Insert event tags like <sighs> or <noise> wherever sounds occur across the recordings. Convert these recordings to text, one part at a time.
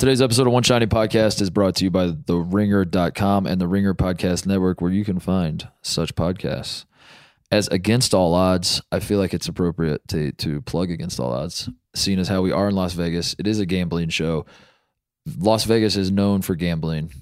Today's episode of One Shining Podcast is brought to you by TheRinger.com and the Ringer Podcast Network, where you can find such podcasts. As Against All Odds, I feel like it's appropriate to, to plug Against All Odds, seeing as how we are in Las Vegas. It is a gambling show. Las Vegas is known for gambling.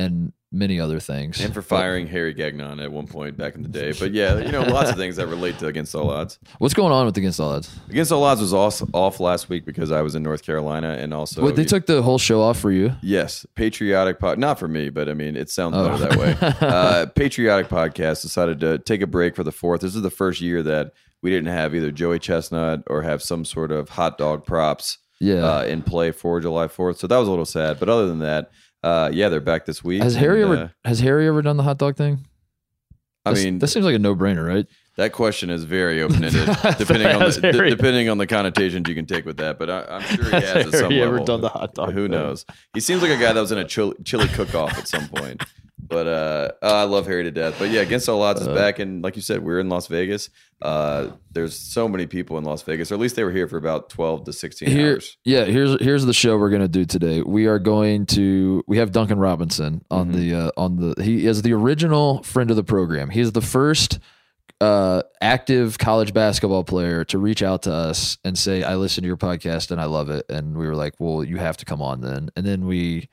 And many other things. and for firing Harry Gagnon at one point back in the day. But yeah, you know, lots of things that relate to Against All Odds. What's going on with Against All Odds? Against All Odds was off, off last week because I was in North Carolina and also Wait, they took the whole show off for you? yes, patriotic pod. Not for me, but I mean, it sounds Oh. better that way. <laughs> uh, patriotic podcast decided to take a break for the fourth. This is the first year that we didn't have either Joey Chestnut or have some sort of hot dog props Yeah. uh, in play for July Fourth. So that was a little sad. But other than that, uh, yeah, they're back this week. has Harry and, ever uh, has Harry ever done the hot dog thing? I That's- mean, that seems like a no brainer, right? That question is very <laughs> open ended, depending on the, d- depending on the connotations you can take with that. But I, I'm sure he <laughs> has at some Harry ever done the hot dog Who thing? knows? He seems like a guy that was in a chili, chili cook off at some point. <laughs> But uh, uh, I love Harry to death. But yeah, Against All Odds is Uh, back, and like you said, we're in Las Vegas. Uh, there's so many people in Las Vegas, or at least they were here for about 12 to 16 Here, hours. yeah. Here's here's the show we're gonna do today. We are going to we have Duncan Robinson on Mhm. the uh, on the he is the original friend of the program. He is the first uh, active college basketball player to reach out to us and say, "I listen to your podcast and I love it." And we were like, "Well, you have to come on then." And then we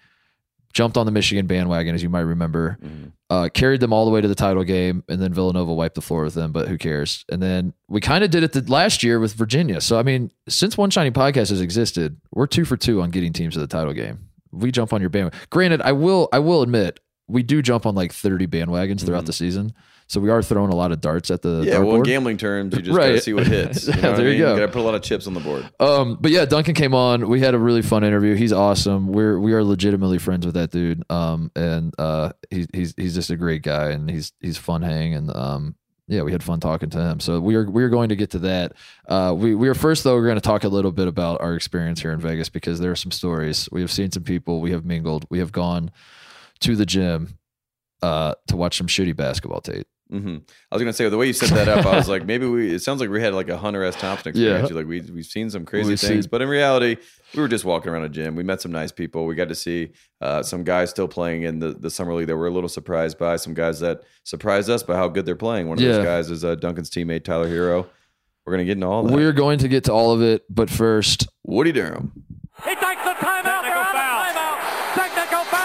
jumped on the Michigan bandwagon, as you might remember. Mhm. uh, carried them all the way to the title game, and then Villanova wiped the floor with them. But who cares? And then we kind of did it the last year with Virginia. So I mean, since One Shining Podcast has existed, we're two for two on getting teams to the title game. We jump on your bandwagon. Granted, I will I will admit we do jump on like thirty bandwagons throughout Mhm. the season. So we are throwing a lot of darts at the Yeah, well, in gambling terms, you <laughs> just Right. gotta see what hits. You <laughs> Yeah, what I there you mean? go. gotta put a lot of chips on the board. Um, but yeah, Duncan came on. We had a really fun interview. He's awesome. We're we are legitimately friends with that dude. Um, and uh, he's he's he's just a great guy, and he's he's fun hang, and um, yeah, we had fun talking to him. So we are we are going to get to that. Uh, we we are first though. We're going to talk a little bit about our experience here in Vegas because there are some stories. We have seen some people. We have mingled. We have gone to the gym uh, to watch some shitty basketball tape. Hmm I was gonna say the way you set that up, I was like, maybe we. It sounds like we had like a Hunter S. Thompson experience. Yeah. Like we we've seen some crazy We've things, seen- but in reality, we were just walking around a gym. We met some nice people. We got to see uh, some guys still playing in the, the summer league that we're a little surprised by. Some guys that surprised us by how good they're playing. One of Yeah. those guys is uh, Duncan's teammate Tyler Herro. We're gonna get into all that. We're going to get to all of it, but first, Woody Durham. He takes the timeout. Technical foul. Timeout. Technical foul.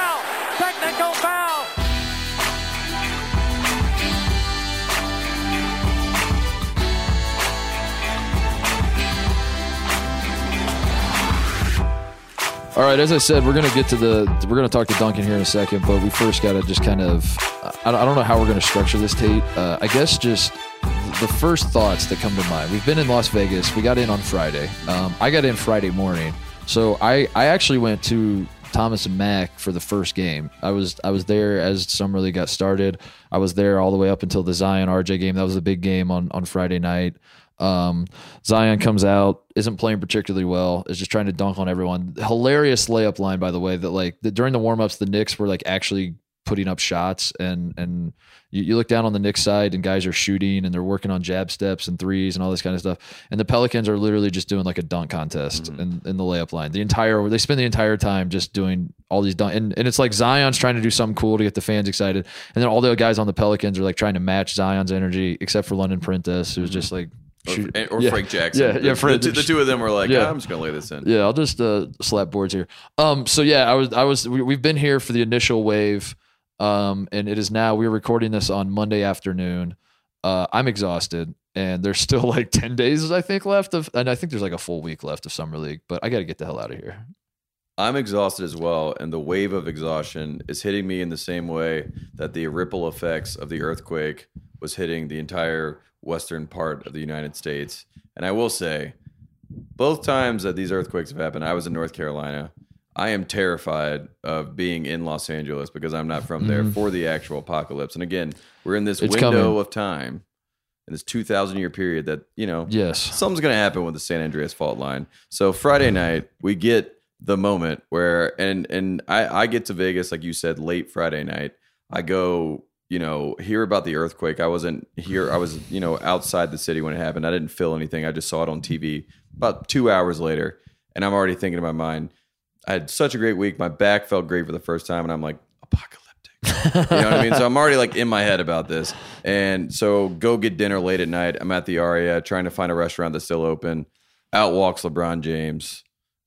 All right, as I said, we're gonna get to the we're gonna talk to Duncan here in a second, but we first gotta just kind of I don't, know how we're gonna structure this, Tate. Uh, I guess just the first thoughts that come to mind. We've been in Las Vegas. We got in on Friday. Um, I got in Friday morning, so I I actually went to Thomas and Mack for the first game. I was I was there as summer league got started. I was there all the way up until the Zion RJ game. That was a big game on on Friday night. Um, Zion comes out, isn't playing particularly well, is just trying to dunk on everyone. Hilarious layup line, by the way. That like the, during the warmups, the Knicks were like actually putting up shots, and and you, you look down on the Knicks side, and guys are shooting, and they're working on jab steps and threes and all this kind of stuff. And the Pelicans are literally just doing like a dunk contest in, in the layup line. The entire they spend the entire time just doing all these dunk, and, and it's like Zion's trying to do something cool to get the fans excited, and then all the guys on the Pelicans are like trying to match Zion's energy, except for London Prentice, who's just like. Or, shoot- or Yeah. Frank Jackson. Yeah, The- yeah, Frank- two, the two of them were like, Yeah. "Ah, I'm just gonna lay this in. Yeah, I'll just uh, slap boards here. Um, so yeah, I was, I was, we, we've been here for the initial wave, um, and it is now. We're recording this on Monday afternoon. Uh, I'm exhausted, and there's still like <laughs> ten days, I think, left of, and I think there's like a full week left of summer league. But I got to get the hell out of here. I'm exhausted as well, and the wave of exhaustion is hitting me in the same way that the ripple effects of the earthquake was hitting the entire western part of the United States. And I will say, both times that these earthquakes have happened, I was in North Carolina. I am terrified of being in Los Angeles because I'm not from there mm-hmm. for the actual apocalypse. And again, we're in this. It's window coming. of time in this 2,000 year period that, you know, Yes. something's going to happen with the San Andreas fault line. So Friday night, we get the moment where, and and I, I get to Vegas, like you said, late Friday night. I go, you know, hear about the earthquake. I wasn't here. I was, you know, outside the city when it happened. I didn't feel anything. I just saw it on TV about two hours later, and I'm already thinking in my mind, I had such a great week. My back felt great for the first time, and I'm like apocalyptic. <laughs> you know what I mean? So I'm already like in my head about this, and so go get dinner late at night. I'm at the Aria trying to find a restaurant that's still open. Out walks LeBron James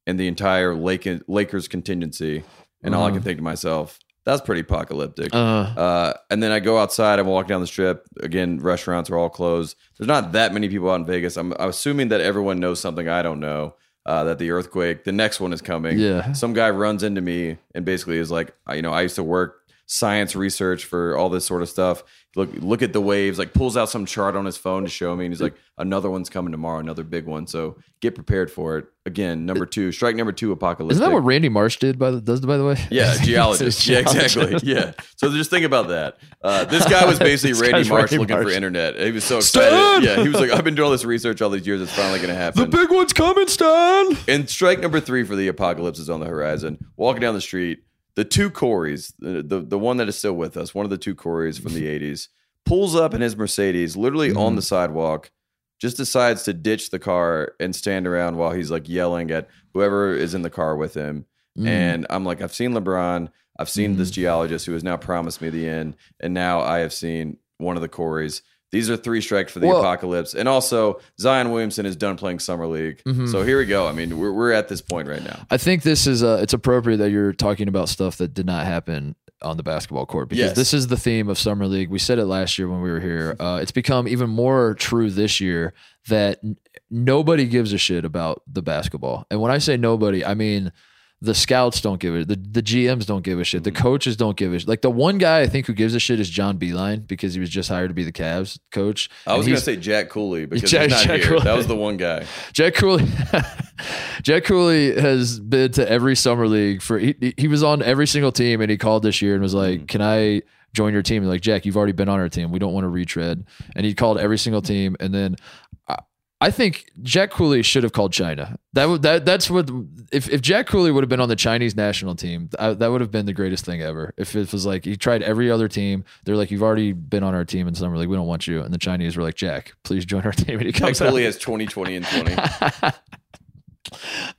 and the entire Lake- Lakers contingency, and all I can uh-huh. think to myself, that's pretty apocalyptic. Uh, Uh, and then I go outside. I'm walking down the strip. Again, restaurants are all closed. There's not that many people out in Vegas. I'm, I'm assuming that everyone knows something I don't know. Uh, that the earthquake, the next one is coming. Yeah. Some guy runs into me and basically is like, you know, I used to work science research for all this sort of stuff. Look, look at the waves. Like pulls out some chart on his phone to show me, and he's like, another one's coming tomorrow, another big one. So get prepared for it. Again, number two, strike number two, apocalypse. isn't that what Randy Marsh did? By the does by the way? Yeah, <laughs> geologist. Yeah, exactly. <laughs> Yeah. So just think about that. Uh, this guy was <laughs> basically Randy Marsh Randy looking for internet. He was so excited. Stan! Yeah, he was like, I've been doing all this research all these years. It's finally going to happen. The big one's coming, Stan. and strike number three for the apocalypse is on the horizon. Walking down the street, the two Corys, the, the, the one that is still with us, one of the two Corys from the <laughs> 80s, pulls up in his Mercedes, literally Mm-hmm. on the sidewalk, just decides to ditch the car and stand around while he's like yelling at whoever is in the car with him. Mm. And I'm like, I've seen LeBron, I've seen this geologist who has now promised me the end, and now I have seen one of the Corys. These are three strikes for the Well- apocalypse, and also Zion Williamson is done playing summer league. Mm-hmm. So here we go. I mean, we're we're at this point right now. I think this is uh, it's appropriate that you're talking about stuff that did not happen on the basketball court because Yes. this is the theme of summer league. We said it last year when we were here. <laughs> Uh, it's become even more true this year that n- nobody gives a shit about the basketball. And when I say nobody, I mean the scouts don't give it. The the GMs don't give a shit. The Mm-hmm. coaches don't give a shit. Like the one guy I think who gives a shit is John Beilein because he was just hired to be the Cavs coach. I was going to say Jack Cooley because Jack- he's not Jack here. Cooley. That was the one guy. Jack Cooley, <laughs> Jack Cooley has been to every summer league for. He, he was on every single team, and he called this year and was like, Mm. "Can I join your team?" Like Jack, you've already been on our team. We don't want to retread. And he called every single team, and then. I, think Jack Cooley should have called China. That would that that's what if, if Jack Cooley would have been on the Chinese national team, I, uh, that would have been the greatest thing ever. If it was like he tried every other team, they're like, "You've already been on our team and in summer league. We don't want you." And the Chinese were like, "Jack, please join our <laughs> team." And he Jack comes out. Cooley has 20, 20, and 20. <laughs>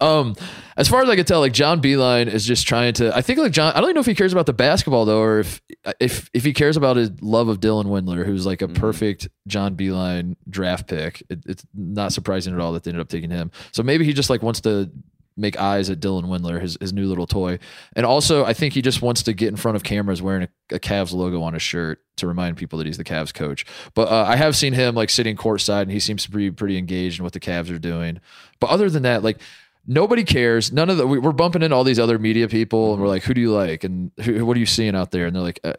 Um, as far as I can tell, like John Beilein is just trying to. I think like John. I don't even know if he cares about the basketball though, or if if if he cares about his love of Dylan Windler, who's like a perfect John Beilein draft pick. It, it's not surprising at all that they ended up taking him. So maybe he just like wants to make eyes at Dylan Windler, his his new little toy, and also I think he just wants to get in front of cameras wearing a, a Cavs logo on his shirt to remind people that he's the Cavs coach. But uh, I have seen him like sitting courtside, and he seems to be pretty engaged in what the Cavs are doing. But other than that, like nobody cares. None of the we- we're bumping into all these other media people, and we're like, "Who do you like?" and who, "What are you seeing out there?" And they're like, uh,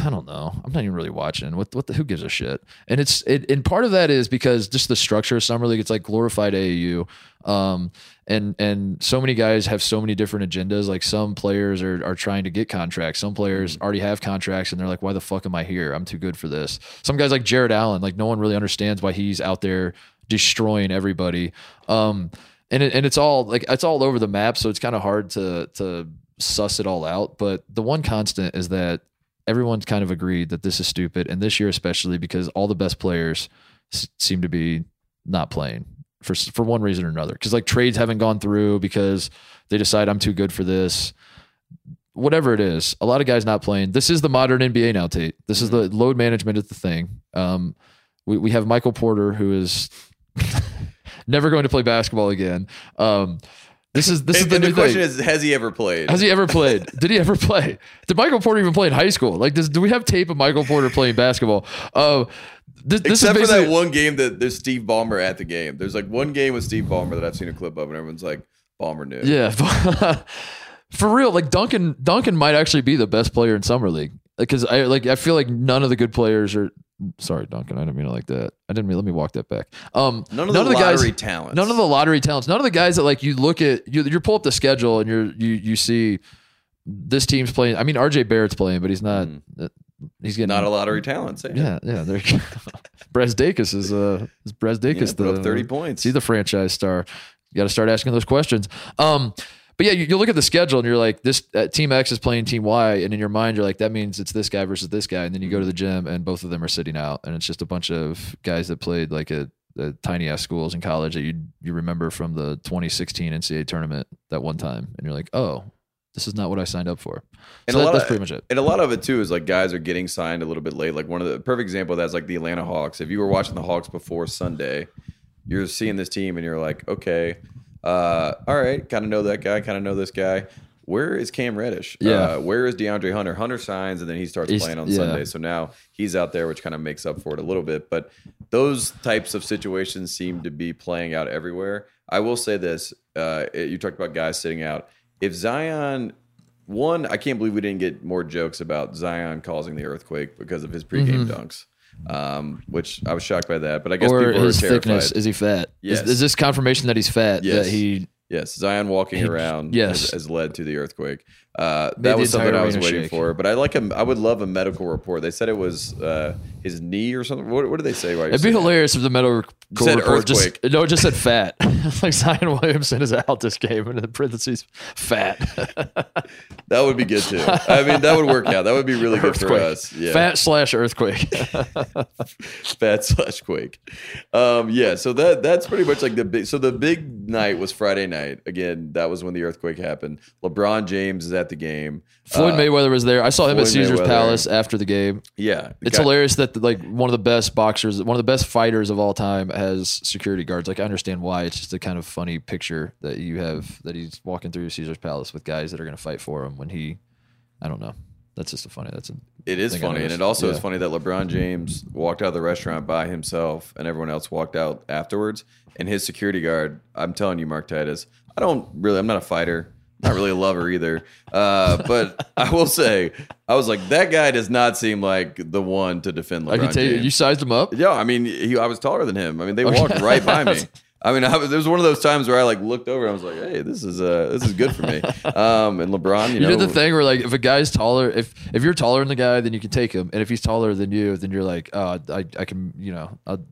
"I don't know. I'm not even really watching. What what the, who gives a shit?" And it's it, and part of that is because just the structure of summer league. It's like glorified AAU. Um, and and so many guys have so many different agendas. Like some players are are trying to get contracts. Some players already have contracts, and they're like, "Why the fuck am I here? I'm too good for this." Some guys like Jared Allen, like no one really understands why he's out there destroying everybody. Um, and it, and it's all like it's all over the map, so it's kind of hard to to suss it all out. But the one constant is that everyone's kind of agreed that this is stupid, and this year especially because all the best players s- seem to be not playing for for one reason or another. Because like trades haven't gone through because they decide I'm too good for this. Whatever it is, a lot of guys not playing. This is the modern NBA now, Tate. This is the load management is the thing. Um, we we have Michael Porter who is <laughs> never going to play basketball again. Um, this is this is the and the new question thing. is, has he ever played? Has he ever played? <laughs> Did he ever play? Did Michael Porter even play in high school? Like, does, do we have tape of Michael Porter playing basketball? Uh, this, this Except for that one game that there's Steve Ballmer at the game. There's like one game with Steve Ballmer that I've seen a clip of, and everyone's like, Ballmer knew. yeah. <laughs> For real, like Duncan, Duncan might actually be the best player in summer league because I like I feel like none of the good players are. Sorry, Duncan, I didn't mean it like that. I didn't mean. Let me walk that back. Um, None of the lottery talents. None of the lottery talents. None of the guys that like you look at you you pull up the schedule and you're you you see this team's playing. I mean, RJ Barrett's playing, but he's not. uh, He's getting. Not a lottery talent. It. Yeah, yeah. There go. <laughs> Is uh is Brazdeikis Yeah, the up 30 points. See the franchise star. You got to start asking those questions. Um, but yeah, you, you look at the schedule and you're like, this uh, team X is playing team Y, and in your mind you're like, that means it's this guy versus this guy, and then you go to the gym and both of them are sitting out, and it's just a bunch of guys that played like a uh, tiny ass schools in college that you you remember from the 2016 NCAA tournament that one time, and you're like, oh, this is not what I signed up for. And So a that- lot that's of- pretty much it. And a lot of it too is like guys are getting signed a little bit late. Like one of the perfect example of that is like the Atlanta Hawks. If you were watching the Hawks before Sunday, you're seeing this team and you're like, okay, uh, all right, kind of know that guy, kind of know this guy. Where is Cam Reddish? Yeah. Uh, where is DeAndre Hunter? Hunter signs and then he starts He's- playing on yeah. Sunday. So now he's out there, which kind of makes up for it a little bit. But those types of situations seem to be playing out everywhere. I will say this: uh, you talked about guys sitting out. If Zion one, I can't believe we didn't get more jokes about Zion causing the earthquake because of his pregame dunks, um, which I was shocked by that. But I guess. Or people his are thickness. Is he fat? Yes. Is, is this confirmation that he's fat? Yes. That he Yes, Zion walking around yes. has, has led to the earthquake. Uh, that was something I was waiting shake. for. But I like him. I would love a medical report. They said it was uh, his knee or something. What, what did they say? It'd be hilarious if the medical said report just earthquake. no, it just said fat. <laughs> like Zion Williamson is out this game, and in the parentheses, fat. <laughs> That would be good too. I mean, that would work out. That would be really good for us. Yeah. Fat slash earthquake. <laughs> fat slash quake. Um, yeah, so that that's pretty much like the big. So the big night was Friday night. Again, that was when the earthquake happened. LeBron James is at the game. Floyd Uh, Mayweather was there. I saw him at Caesar's Mayweather. Palace after the game. Yeah, It's got- hilarious that like one of the best boxers, one of the best fighters of all time, has security guards. Like I understand why. It's just a kind of funny picture that you have that he's walking through Caesar's Palace with guys that are going to fight for him when he. I don't know. That's just a funny. That's a, It is I funny, and noticed. it also is Yeah. funny that LeBron James walked out of the restaurant by himself, and everyone else walked out afterwards. And his security guard, I'm telling you, Mark Titus, I don't really, I'm not a fighter, not really a lover either. Uh, but I will say, I was like, that guy does not seem like the one to defend LeBron I can tell you, James. you sized him up. Yeah, I mean, he, I was taller than him. I mean, they walked right by me. <laughs> I mean, I was, there was one of those times where I like looked over and I was like, "Hey, this is uh, this is good for me." Um, and LeBron, you, You know, did the thing where like if a guy's taller, if if you're taller than the guy, then you can take him, and if he's taller than you, then you're like, oh, I I can, you know, I'll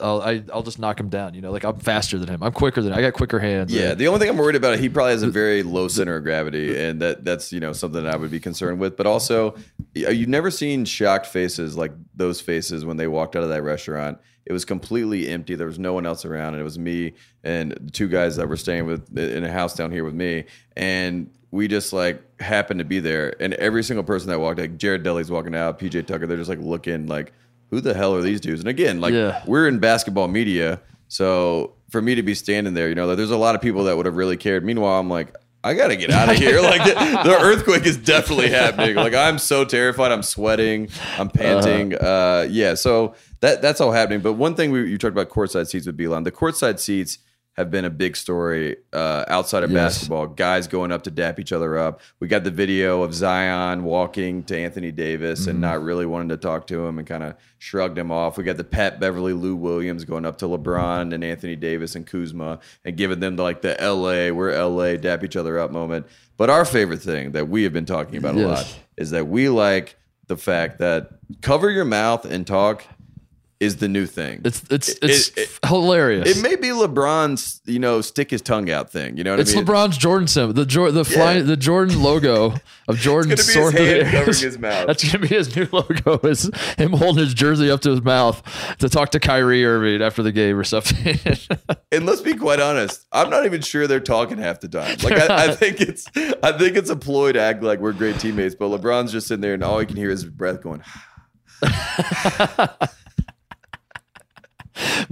I'll I, I'll just knock him down. You know, like I'm faster than him. I'm quicker than I got quicker hands. Yeah, the only thing I'm worried about, he probably has a very low center of gravity, and that that's you know something that I would be concerned with. But also, uh, you've never seen shocked faces like those faces when they walked out of that restaurant. It was completely empty. There was no one else around, and it was me and the two guys that were staying with in a house down here with me, and we just like happened to be there. And every single person that walked, like Jared Dudley's walking out, PJ Tucker, they're just like looking like, who the hell are these dudes? And again, like Yeah. we're in basketball media, so for me to be standing there, you know, there's a lot of people that would have really cared. Meanwhile, I'm like, I gotta get out of here. <laughs> Like the, the earthquake is definitely happening. Like I'm so terrified. I'm sweating. I'm panting. uh yeah. So that that's all happening. But one thing we, you talked about courtside seats with Beilein. The courtside seats have been a big story uh, outside of Yes. basketball. Guys going up to dap each other up. We got the video of Zion walking to Anthony Davis and not really wanting to talk to him and kind of shrugged him off. We got the Pat Beverley, Lou Williams going up to LeBron and Anthony Davis and Kuzma and giving them the, like the LA, we're LA, dap each other up moment. But our favorite thing that we have been talking about a lot is that we like the fact that cover your mouth and talk is the new thing. it's it's it's it- hilarious. It may be LeBron's, you know, stick his tongue out thing. You know what it's I mean? LeBron's Jordan symbol, the Jor- the fly, Yeah. the Jordan logo <laughs> of Jordan It's gonna be his hand his mouth. That's gonna be his new logo. Is him holding his jersey up to his mouth to talk to Kyrie Irving after the game or something. <laughs> And let's be quite honest, I'm not even sure they're talking half the time. Like I, I think it's, I think it's a ploy to act like we're great teammates. But LeBron's just sitting there, and all you can hear is his breath going. <sighs> <laughs>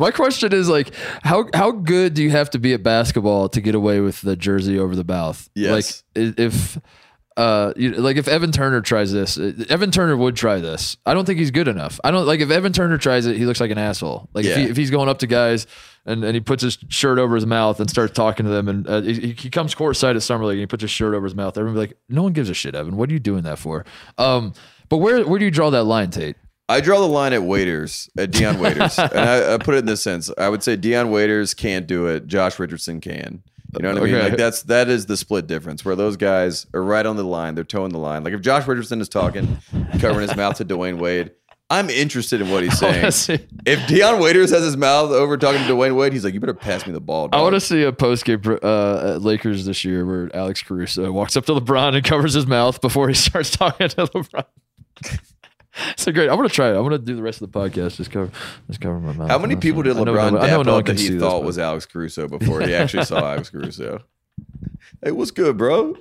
My question is like, how how good do you have to be at basketball to get away with the jersey over the mouth? Yes. Like if. Uh, you, like if Evan Turner tries this, uh, Evan Turner would try this. I don't think he's good enough. I don't like if Evan Turner tries it, he looks like an asshole. Like if, he, if he's going up to guys and, and he puts his shirt over his mouth and starts talking to them, and uh, he, he comes courtside at summer league and he puts his shirt over his mouth, everyone be like, no one gives a shit, Evan. What are you doing that for? Um, but where where do you draw that line, Tate? I draw the line at waiters, at Dion Waiters, and I, I put it in this sense. I would say Dion Waiters can't do it. Josh Richardson can. You know what I mean? Okay. Like that's that is the split difference where those guys are right on the line. They're towing the line. Like if Josh Richardson is talking, covering his mouth to Dwyane Wade, I'm interested in what he's <laughs> saying. see- If Dion Waiters has his mouth over talking to Dwyane Wade, he's like, "You better pass me the ball." I want to see a post game uh, at Lakers this year where Alex Caruso walks up to LeBron and covers his mouth before he starts <laughs> talking to LeBron. <laughs> so great. I'm gonna try it. I'm gonna do the rest of the podcast. Just cover, just cover my mouth. How many people did LeBron I know no one that he thought but- was Alex Caruso before he <laughs> actually saw Alex Caruso? Hey, what's good, bro?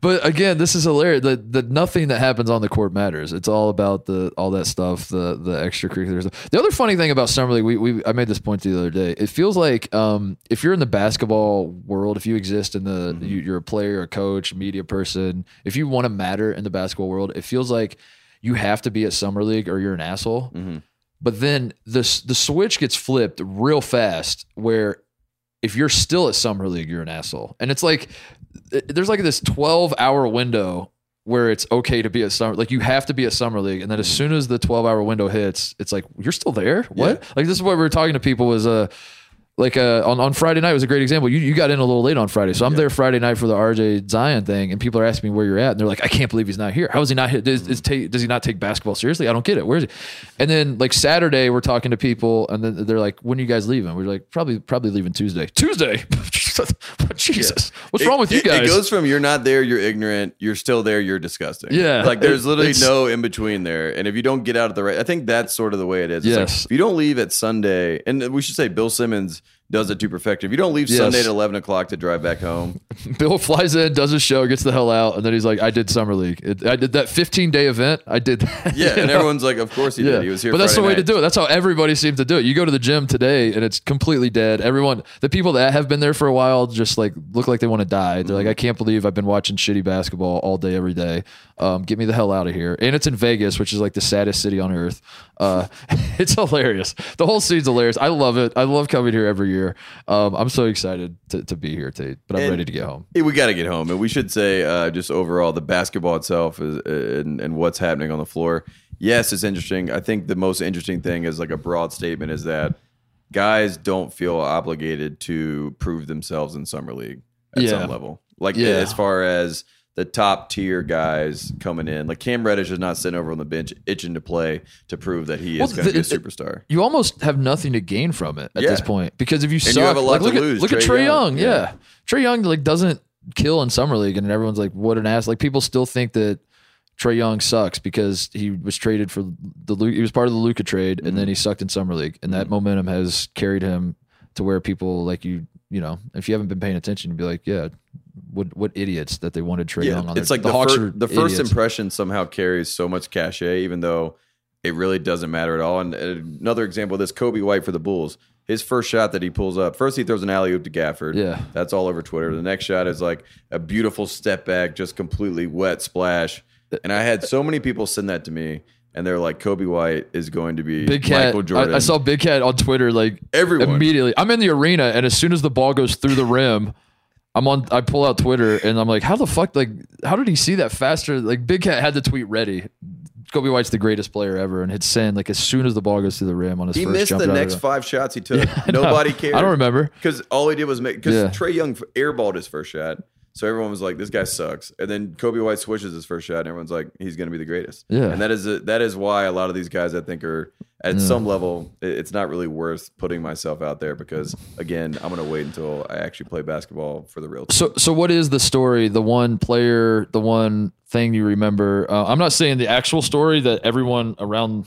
But again, this is hilarious. The, the nothing that happens on the court matters. It's all about the all that stuff, the the extracurricular stuff. The other funny thing about summer league, we, we I made this point the other day. It feels like um, if you're in the basketball world, if you exist in the Mm-hmm. you, you're a player, a coach, media person, if you want to matter in the basketball world, it feels like you have to be at summer league or you're an asshole. Mm-hmm. But then the the switch gets flipped real fast where if you're still at summer league, you're an asshole. And it's like there's like this 12 hour window where it's okay to be at summer like you have to be at summer league and then as soon as the 12 hour window hits it's like you're still there what like this is what we were talking to people was uh like uh, on, on Friday night was a great example. You, you got in a little late on Friday. So I'm there Friday night for the RJ Zion thing, and people are asking me where you're at. And they're like, I can't believe he's not here. How is he not here? Does, is does he not take basketball seriously? I don't get it. Where is he? And then like Saturday, we're talking to people, and then they're like, when are you guys leaving? We're like, probably probably leaving Tuesday. Tuesday? <laughs> Jesus. What's It- wrong with you guys? It goes from you're not there, you're ignorant, you're still there, you're disgusting. Yeah. Like there's It- literally it's- no in between there. And if you don't get out of the right, I think that's sort of the way it is. It's like, Yes. if you don't leave at Sunday, and we should say Bill Simmons does it to perfection. If you don't leave Yes. Sunday at 11 o'clock to drive back home, <laughs> Bill flies in, does his show, gets the hell out, and then he's like, I did summer league. It, I did that 15 day event. I did that. <laughs> yeah. And know? everyone's like, of course he did. He was here But that's the Friday way to do it. That's how everybody seems to do it. You go to the gym today and it's completely dead. Everyone, the people that have been there for a while, just like look like they want to die. They're like, Mm-hmm. I can't believe I've been watching shitty basketball all day, every day. Um, get me the hell out of here. And it's in Vegas, which is like the saddest city on earth. Uh, <laughs> it's hilarious. The whole scene's hilarious. I love it. I love coming here every year. Um, I'm so excited to, to be here, Tate. But I'm And- ready to get home. We got to get home, and we should say uh, just overall the basketball itself is, and, and what's happening on the floor. Yes, it's interesting. I think the most interesting thing is like a broad statement is that guys don't feel obligated to prove themselves in summer league at Yeah. some level. Like Yeah. as far as the top tier guys coming in, like Cam Reddish is not sitting over on the bench itching to play to prove that he is Well, going to be a superstar. you almost have nothing to gain from it at Yeah. this point because if you suck, you have a lot like, to look lose. At, look at Trae Young, Young, yeah. yeah. Trae Young like doesn't kill in summer league, and everyone's like, "What an ass!" Like people still think that Trae Young sucks because he was traded for the he was part of the Luka trade, and Mm-hmm. then he sucked in summer league, and that momentum has carried him to where people like you, you know, if you haven't been paying attention, you'd be like, "Yeah." What, what idiots that they wanted Trae Young on it's their- like the, Hawks fir- are the first idiots. impression somehow carries so much cachet, even though it really doesn't matter at all. And uh, another example of this, Coby White for the Bulls. His first shot that he pulls up, first he throws an alley oop to Gafford. Yeah. that's all over Twitter. The next shot is like a beautiful step back, just completely wet splash. And I had so many people send that to me, and they're like, Coby White is going to be Big Cat. Michael Jordan. I, I saw Big Cat on Twitter like Everyone. immediately. I'm in the arena, and as soon as the ball goes through the rim, I'm on. I pull out Twitter, and I'm like, how the fuck? Like, how did he see that faster? Like, Big Cat had the tweet ready. Coby White's the greatest player ever, and hit send like as soon as the ball goes through the rim on his He first missed the next five shots he took. <laughs> Know. Nobody cared. I don't remember. because all he did was make because Yeah. Trae Young airballed his first shot, so everyone was like, "This guy sucks." And then Coby White swishes his first shot, and everyone's like, "He's going to be the greatest." Yeah. and that is a, that is why a lot of these guys I think are at some level. It's not really worth putting myself out there because again, I'm going to wait until I actually play basketball for the real. Team. So, so what is the story? The one player, the one thing you remember? Uh, I'm not saying the actual story that everyone around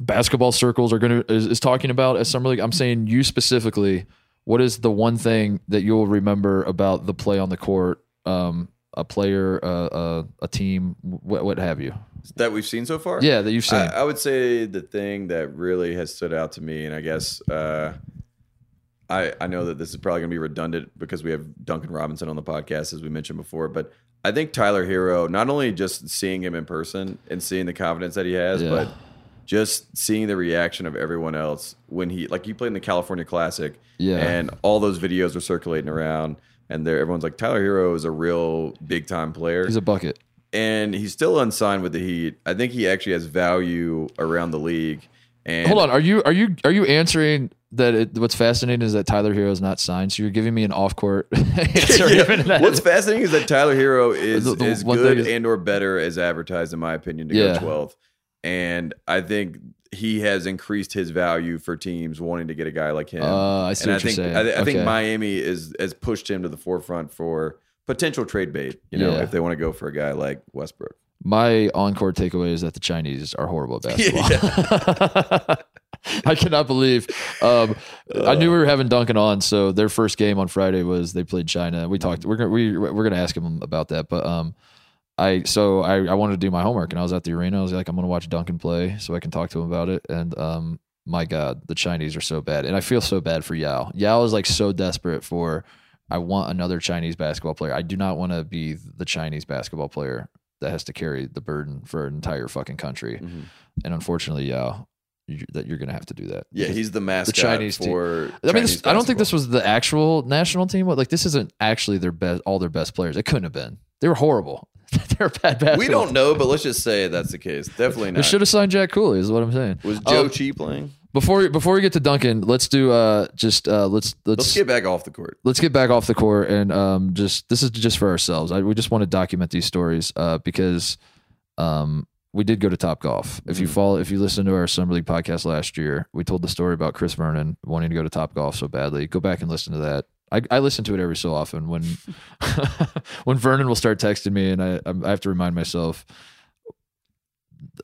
basketball circles are going to is, is talking about at summer league. I'm saying you specifically. What is the one thing that you'll remember about the play on the court? Um, a player, uh, uh, a team, what, what have you? that we've seen so far. Yeah, that you've seen. I, I would say the thing that really has stood out to me, and I guess uh, I I know that this is probably going to be redundant because we have Duncan Robinson on the podcast, as we mentioned before, but I think Tyler Herro, not only just seeing him in person and seeing the confidence that he has, Yeah. but just seeing the reaction of everyone else when he like he played in the California Classic, Yeah. and all those videos were circulating around. And there, everyone's like, Tyler Herro is a real big time player He's a bucket. and he's still unsigned with the Heat. I think he actually has value around the league. And Hold on, are you are you are you answering that? It, what's fascinating is that Tyler Herro is not signed. So you're giving me an off court <laughs> answer. <laughs> Yeah. What's fascinating is that Tyler Herro is The- the is good is- and or better as advertised, in my opinion, to Yeah. go 12th. And I think he has increased his value for teams wanting to get a guy like him. Uh, I see and what I think you're saying. I, I think Miami is has pushed him to the forefront for potential trade bait. You know, Yeah. if they want to go for a guy like Westbrook. My encore takeaway is that the Chinese are horrible at <laughs> basketball. <laughs> I cannot believe. Um, I knew we were having Duncan on, so their first game on Friday was they played China. We talked. We're gonna we we're gonna ask him about that, but um, I so I I wanted to do my homework, and I was at the arena. I was like, I'm gonna watch Duncan play so I can talk to him about it. And um, my God, the Chinese are so bad, and I feel so bad for Yao. Yao is like so desperate for. I want another Chinese basketball player. I do not want to be the Chinese basketball player that has to carry the burden for an entire fucking country. Mhm. And unfortunately, Yao, you, that you're going to have to do that. Yeah, he's the mascot Chinese team. for. I mean, Chinese this, I don't think this was the actual national team. But like, this isn't actually their best, all their best players. It couldn't have been. They were horrible. <laughs> They're bad basketball. We don't know, but let's just say that's the case. Definitely not. should have signed Jack Cooley. Is what I'm saying. Was Joe Um, Chi playing? before before we get to Duncan, let's do uh just uh let's let's Let's get back off the court. let's get back off the court and um just this is just for ourselves. I, we just want to document these stories uh because um we did go to Top Golf. If you Mhm. follow if you listen to our Summer League podcast last year, we told the story about Chris Vernon wanting to go to Top Golf so badly. Go back and listen to that. I, I listen to it every so often when <laughs> when Vernon will start texting me and I I have to remind myself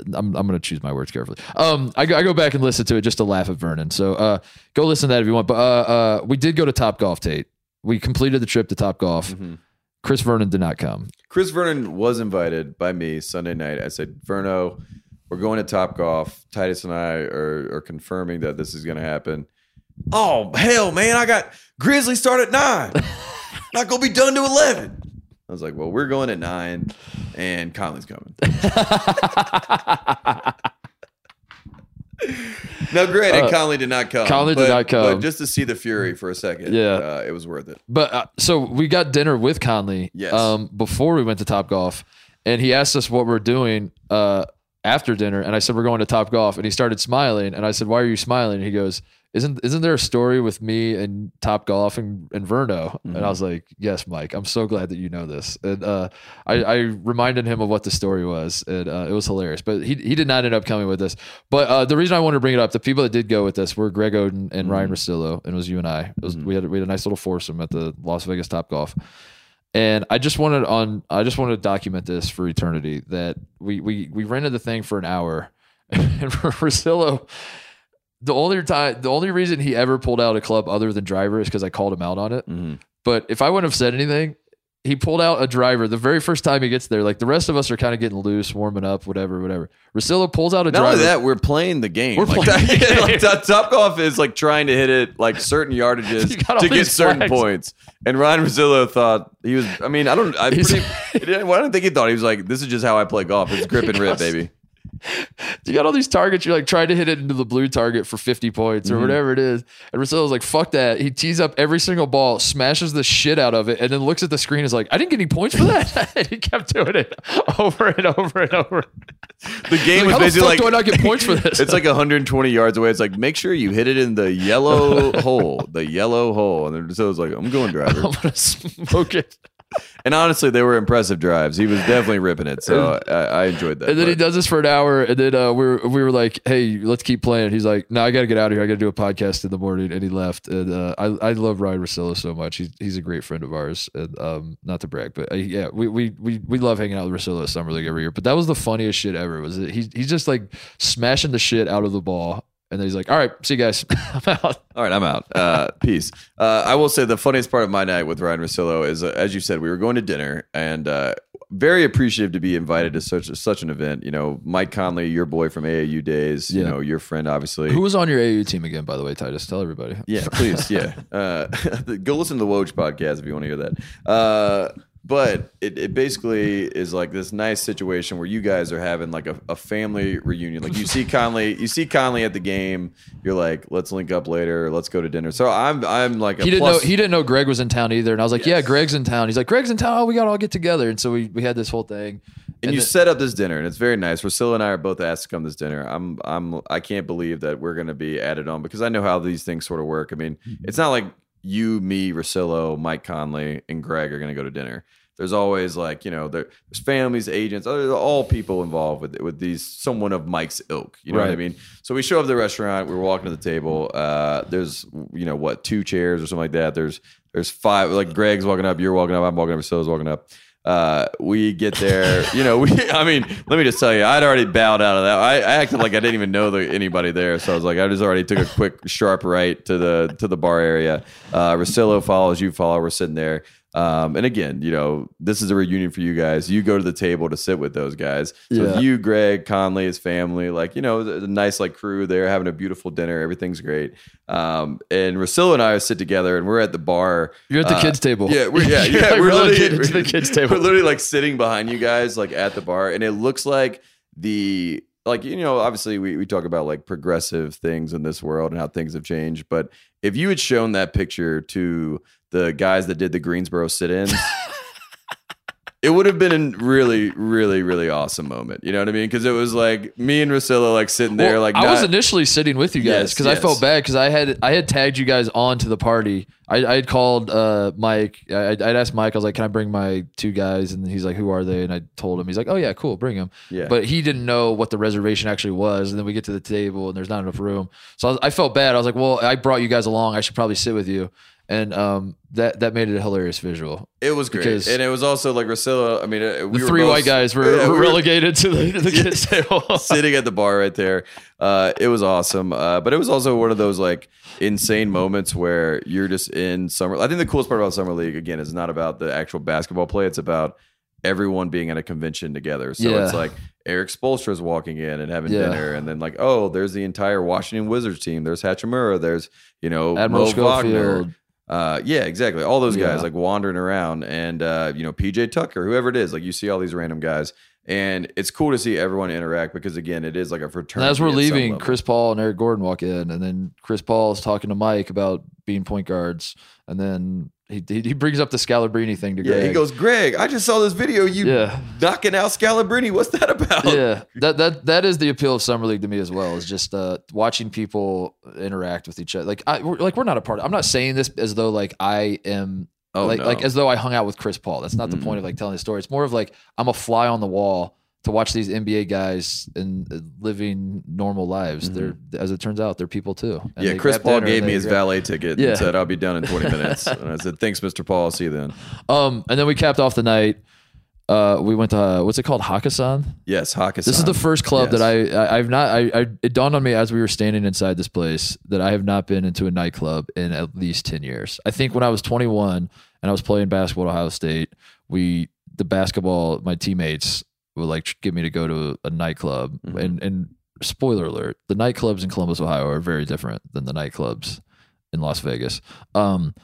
I'm, I'm going to choose my words carefully. Um, I, go- I go back and listen to it just to laugh at Vernon. So uh, go listen to that if you want. But uh, uh, we did go to Top Golf, Tate. We completed the trip to Top Golf. Mhm. Chris Vernon did not come. Chris Vernon was invited by me Sunday night. I said, Verno, we're going to Top Golf. Titus and I are, are confirming that this is going to happen. Oh, hell, man. I got Grizzly start at nine. <laughs> Not going to be done to 11. I was like, well, we're going at nine, and Conley's coming. <laughs> now, granted, Uh, Conley did not come. Conley did not come. But just to see the fury for a second, Yeah. uh, it was worth it. But uh, so we got dinner with Conley Yes. um, before we went to Top Golf, and he asked us what we're doing uh, after dinner, and I said we're going to Top Golf, and he started smiling, and I said, "Why are you smiling?" And he goes, "Isn't isn't there a story with me and Top Golf and, and Verno?" And I was like, "Yes, Mike. I'm so glad that you know this." And uh, I, I reminded him of what the story was, and uh, it was hilarious. But he he did not end up coming with us. But uh, the reason I wanted to bring it up, the people that did go with us were Greg Oden and Ryan Russillo, and it was you and I. It was, We had we had a nice little foursome at the Las Vegas Top Golf. And I just wanted on I just wanted to document this for eternity that we we we rented the thing for an hour <laughs> and for Russillo the only time the only reason he ever pulled out a club other than driver is because I called him out on it. Mhm. But if I wouldn't have said anything, he pulled out a driver the very first time he gets there. Like the rest of us are kind of getting loose, warming up, whatever, whatever. Russillo pulls out a Not driver. only that, we're playing the game. We're like, playing <laughs> the that- like, game. Top- Top Golf is like trying to hit it like certain yardages <laughs> to get certain flags. points. And Ryan Russillo thought he was. I mean, I don't. I pretty, <laughs> I don't think he thought he was like, "This is just how I play golf. It's grip and rip, baby." <laughs> you got all these targets. You're like trying to hit it into the blue target for 50 points or Mhm. whatever it is. And Russillo's like, fuck that. He tees up every single ball, smashes the shit out of it, and then looks at the screen. and Is like, I didn't get any points for that. <laughs> and he kept doing it <laughs> over and over and over. The game Like, was basically like, do I not get points for this? It's like 120 yards away. It's like make sure you hit it in the yellow hole, the yellow hole. And then Russillo's like, "I'm going driver." I'm gonna smoke it. <laughs> And honestly, they were impressive drives. He was definitely ripping it. So I, I enjoyed that. And then he does this for an hour, and then uh, we were we were like, "Hey, let's keep playing." He's like, "No, I got to get out of here. I got to do a podcast in the morning." And he left. And uh, I I love Ryan Russillo so much. He's he's a great friend of ours. And um, not to brag, but uh, yeah, we, we we we love hanging out with Russillo Summer League every year. But that was the funniest shit ever. Was it? He he's just like smashing the shit out of the ball, and then he's like, "All right, see you guys. <laughs> I'm out." All right, I'm out. Uh, <laughs> peace. Uh, I will say the funniest part of my night with Ryan Russillo is, uh, as you said, we were going to dinner and uh, very appreciative to be invited to such such an event. You know, Mike Conley, your boy from AAU days. You Yeah. know, your friend, obviously. Who was on your AU team again, by the way, Titus? Tell everybody. Yeah, please. Yeah. <laughs> Uh, go listen to the Woj podcast if you want to hear that. Uh, but it, it basically is like this nice situation where you guys are having like a, a family reunion. Like you see Conley, you see Conley at the game. You're like, let's link up later. Let's go to dinner. So I'm I'm like a he didn't plus- know he didn't know Greg was in town either, and I was like, Yes. "Yeah, Greg's in town." He's like, "Greg's in town. Oh, we got to all get together." And so we we had this whole thing. and you then- set up this dinner and it's very nice. Russillo and I are both asked to come to this dinner. I'm I'm I can't believe that we're gonna be added on because I know how these things sort of work. I mean, it's not like you, me, Russillo, Mike Conley, and Greg are gonna go to dinner. There's always like, you know, there, there's families, agents, all people involved with with these someone of Mike's ilk. You know what I mean? So we show up at the restaurant, we're walking to the table. Uh, there's you know what, two chairs or something like that. There's there's five like Greg's walking up, you're walking up, I'm walking up, Russillo's walking up. Uh, we get there, you know. We, <laughs> I mean, let me just tell you, I'd already bowed out of that. I, I acted like I didn't even know the, anybody there, so I was like, I just already took a quick sharp right to the to the bar area. Uh, Russillo follows, you follow. We're sitting there. Um, and again, you know, this is a reunion for you guys. You go to the table to sit with those guys. So Yeah. you, Greg, Conley, his family, like, you know, the nice like crew there having a beautiful dinner. Everything's great. Um, and Russillo and I sit together and we're at the bar. You're at the Uh, kids' table. Yeah, we're, yeah, <laughs> yeah. like, we're literally to the <laughs> kids' table. We're literally like sitting behind you guys, like at the bar, and it looks like the like you know obviously we, we talk about like progressive things in this world and how things have changed but if you had shown that picture to the guys that did the greensboro sit-ins it would have been a really really really awesome moment you know what i mean because it was like me and Russillo like sitting there Well, like I was initially sitting with you guys Yes, because I felt bad because I had I had tagged you guys on to the party. I, I had called uh, Mike. I, I'd asked Mike. I was like, "Can I bring my two guys?" And he's like, "Who are they?" And I told him. He's like, "Oh yeah, cool, bring them." yeah But he didn't know what the reservation actually was. And then we get to the table and there's not enough room. So I, was, I felt bad. I was like, "Well, I brought you guys along. I should probably sit with you." And um, that that made it a hilarious visual. it was great because- and it was also like Russillo I mean uh, we The were three both- white guys were, <laughs> Yeah, were relegated to the, the kids' <laughs> table. sitting at the bar right there. Uh, it was awesome. Uh, but it was also one of those like insane moments where you're just in summer. I think the coolest part about summer league again is not about the actual basketball play. It's about everyone being at a convention together. So Yeah. it's like Erik Spoelstra is walking in and having Yeah. dinner, and then like oh, there's the entire Washington Wizards team. There's Hachimura. There's you know Admiral Mo Wagner. Uh, yeah, exactly. All those guys Yeah. like wandering around, and uh, you know PJ Tucker, whoever it is, like you see all these random guys, and it's cool to see everyone interact because again, it is like a fraternity. And as we're leaving. Chris Paul and Eric Gordon walk in, and then Chris Paul is talking to Mike about being point guards, and then he he he brings up the Scalabrine thing to yeah, Greg. he goes, Greg, I just saw this video. You Yeah. knocking out Scalabrine. What's that about? yeah, that that that is the appeal of summer league to me as well. Is just uh, watching people interact with each other. Like I we're, like we're not a part. I'm not saying this as though like I am. Oh, like no. like as though I hung out with Chris Paul. That's not the Mm. point of like telling the story. It's more of like I'm a fly on the wall to watch these NBA guys and uh, living normal lives. They're as it turns out, they're people too. And Mm-hmm. Yeah, Chris Paul gave me his grab- valet ticket Yeah. and said I'll be done in 20 <laughs> minutes. and I said, "Thanks, Mr. Paul. I'll see you then." Um, and then we capped off the night. Uh, we went to uh, what's it called, Hakkasan. Yes, Hakkasan. This is the first club Yes. that I, I I've not I, I it dawned on me as we were standing inside this place that I have not been into a nightclub in at least ten years. I think when I was 21 and I was playing basketball at Ohio State, we the basketball my teammates would like get me to go to a nightclub Mhm. and and spoiler alert, the nightclubs in Columbus, Ohio are very different than the nightclubs in Las Vegas. Um,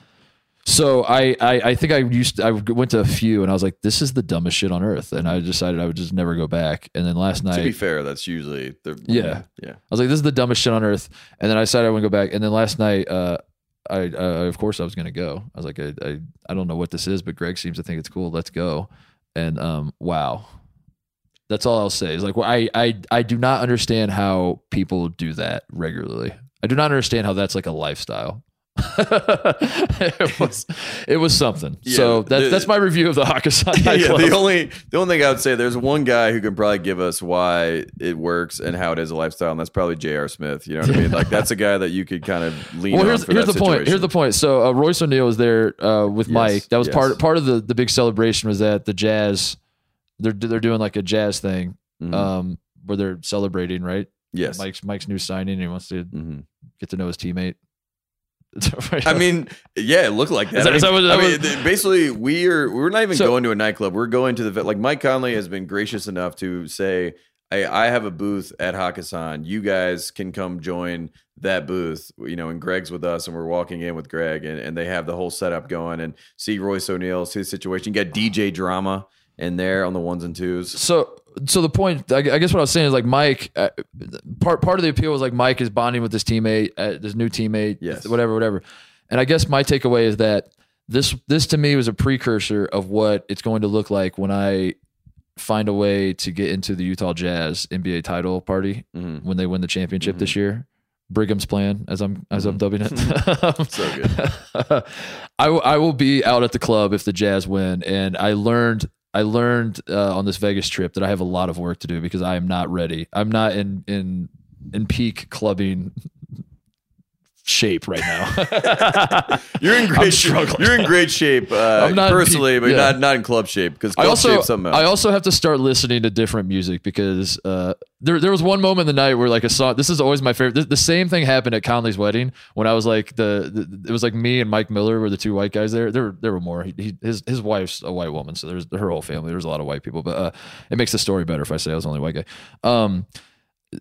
so I, I I think I used to, I went to a few and I was like, this is the dumbest shit on earth, and I decided I would just never go back. And then last night, To be fair, that's usually the Yeah. yeah. I was like, this is the dumbest shit on earth. And then I decided I wouldn't go back. And then last night, uh, I uh, of course I was gonna go. I was like, I, I I don't know what this is, but Greg seems to think it's cool. Let's go. And um, wow. That's all I'll say. Is like, well, I, I, I do not understand how people do that regularly. I do not understand how that's like a lifestyle. <laughs> it was, it was something. Yeah, so that's the- that's my review of the Hakkasan <laughs> yeah, the only the only thing I would say there's one guy who can probably give us why it works and how it is a lifestyle, and that's probably J.R. Smith. You know what I mean? <laughs> Like that's a guy that you could kind of lean well, on. here's here's the point. Here's the point. So uh, Royce O'Neale was there uh, with Yes, Mike. That was yes. part part of the the big celebration was that the Jazz they're they're doing like a jazz thing Mhm. um, where they're celebrating right. yes. Mike's Mike's new signing. and He wants to Mhm. get to know his teammate. <laughs> I mean, yeah, it looked like that. That- I is that mean, what- I mean, was- basically, we are we're not even So- going to a nightclub. We're going to the like Mike Conley has been gracious enough to say, "Hey, I have a booth at Hakkasan. You guys can come join that booth." You know, and Greg's with us, and we're walking in with Greg, and, and they have the whole setup going, and see Royce O'Neale, see the situation. You got DJ drama in there on the ones and twos. so so the point I, I guess what I was saying is like Mike uh, part part of the appeal was like Mike is bonding with this teammate uh, this new teammate Yes. whatever whatever and I guess my takeaway is that this this to me was a precursor of what it's going to look like when I find a way to get into the Utah Jazz NBA title party Mhm. when they win the championship Mm-hmm. this year Brigham's plan as I'm as I'm dubbing it <laughs> So good. <laughs> I I will be out at the club if the Jazz win and I learned I learned uh, on this Vegas trip that I have a lot of work to do because I am not ready. I'm not in in in peak clubbing shape right now. <laughs> You're in great shape. You're in great shape uh, I'm not personally, peak- but yeah. not not in club shape because I also something else. I also have to start listening to different music because uh, there there was one moment in the night where like a song. This is always my favorite. The, the same thing happened at Conley's wedding when I was like the, the it was like me and Mike Miller were the two white guys there. There were there were more. He, he, his his wife's a white woman, so there's her whole family. There's a lot of white people, but uh, it makes the story better if I say I was the only white guy. Um,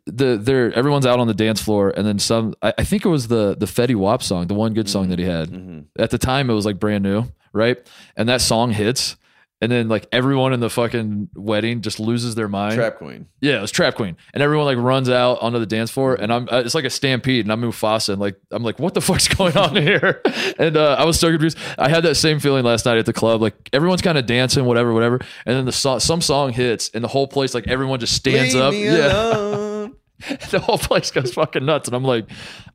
the there everyone's out on the dance floor and then some I, I think it was the the Fetty Wap song, the one good song that he had. Mm-hmm. At the time it was like brand new, right? And that song hits and then like everyone in the fucking wedding just loses their mind. Trap Queen. Yeah, it was Trap Queen, and everyone like runs out onto the dance floor, and I'm it's like a stampede, and I'm Mufasa, and like I'm like, what the fuck's going on <laughs> here? And uh, I was so confused. I had that same feeling last night at the club, like everyone's kind of dancing, whatever, whatever, and then the song, some song hits, and the whole place like everyone just stands Leave up, yeah. <laughs> the whole place goes fucking nuts, and I'm like,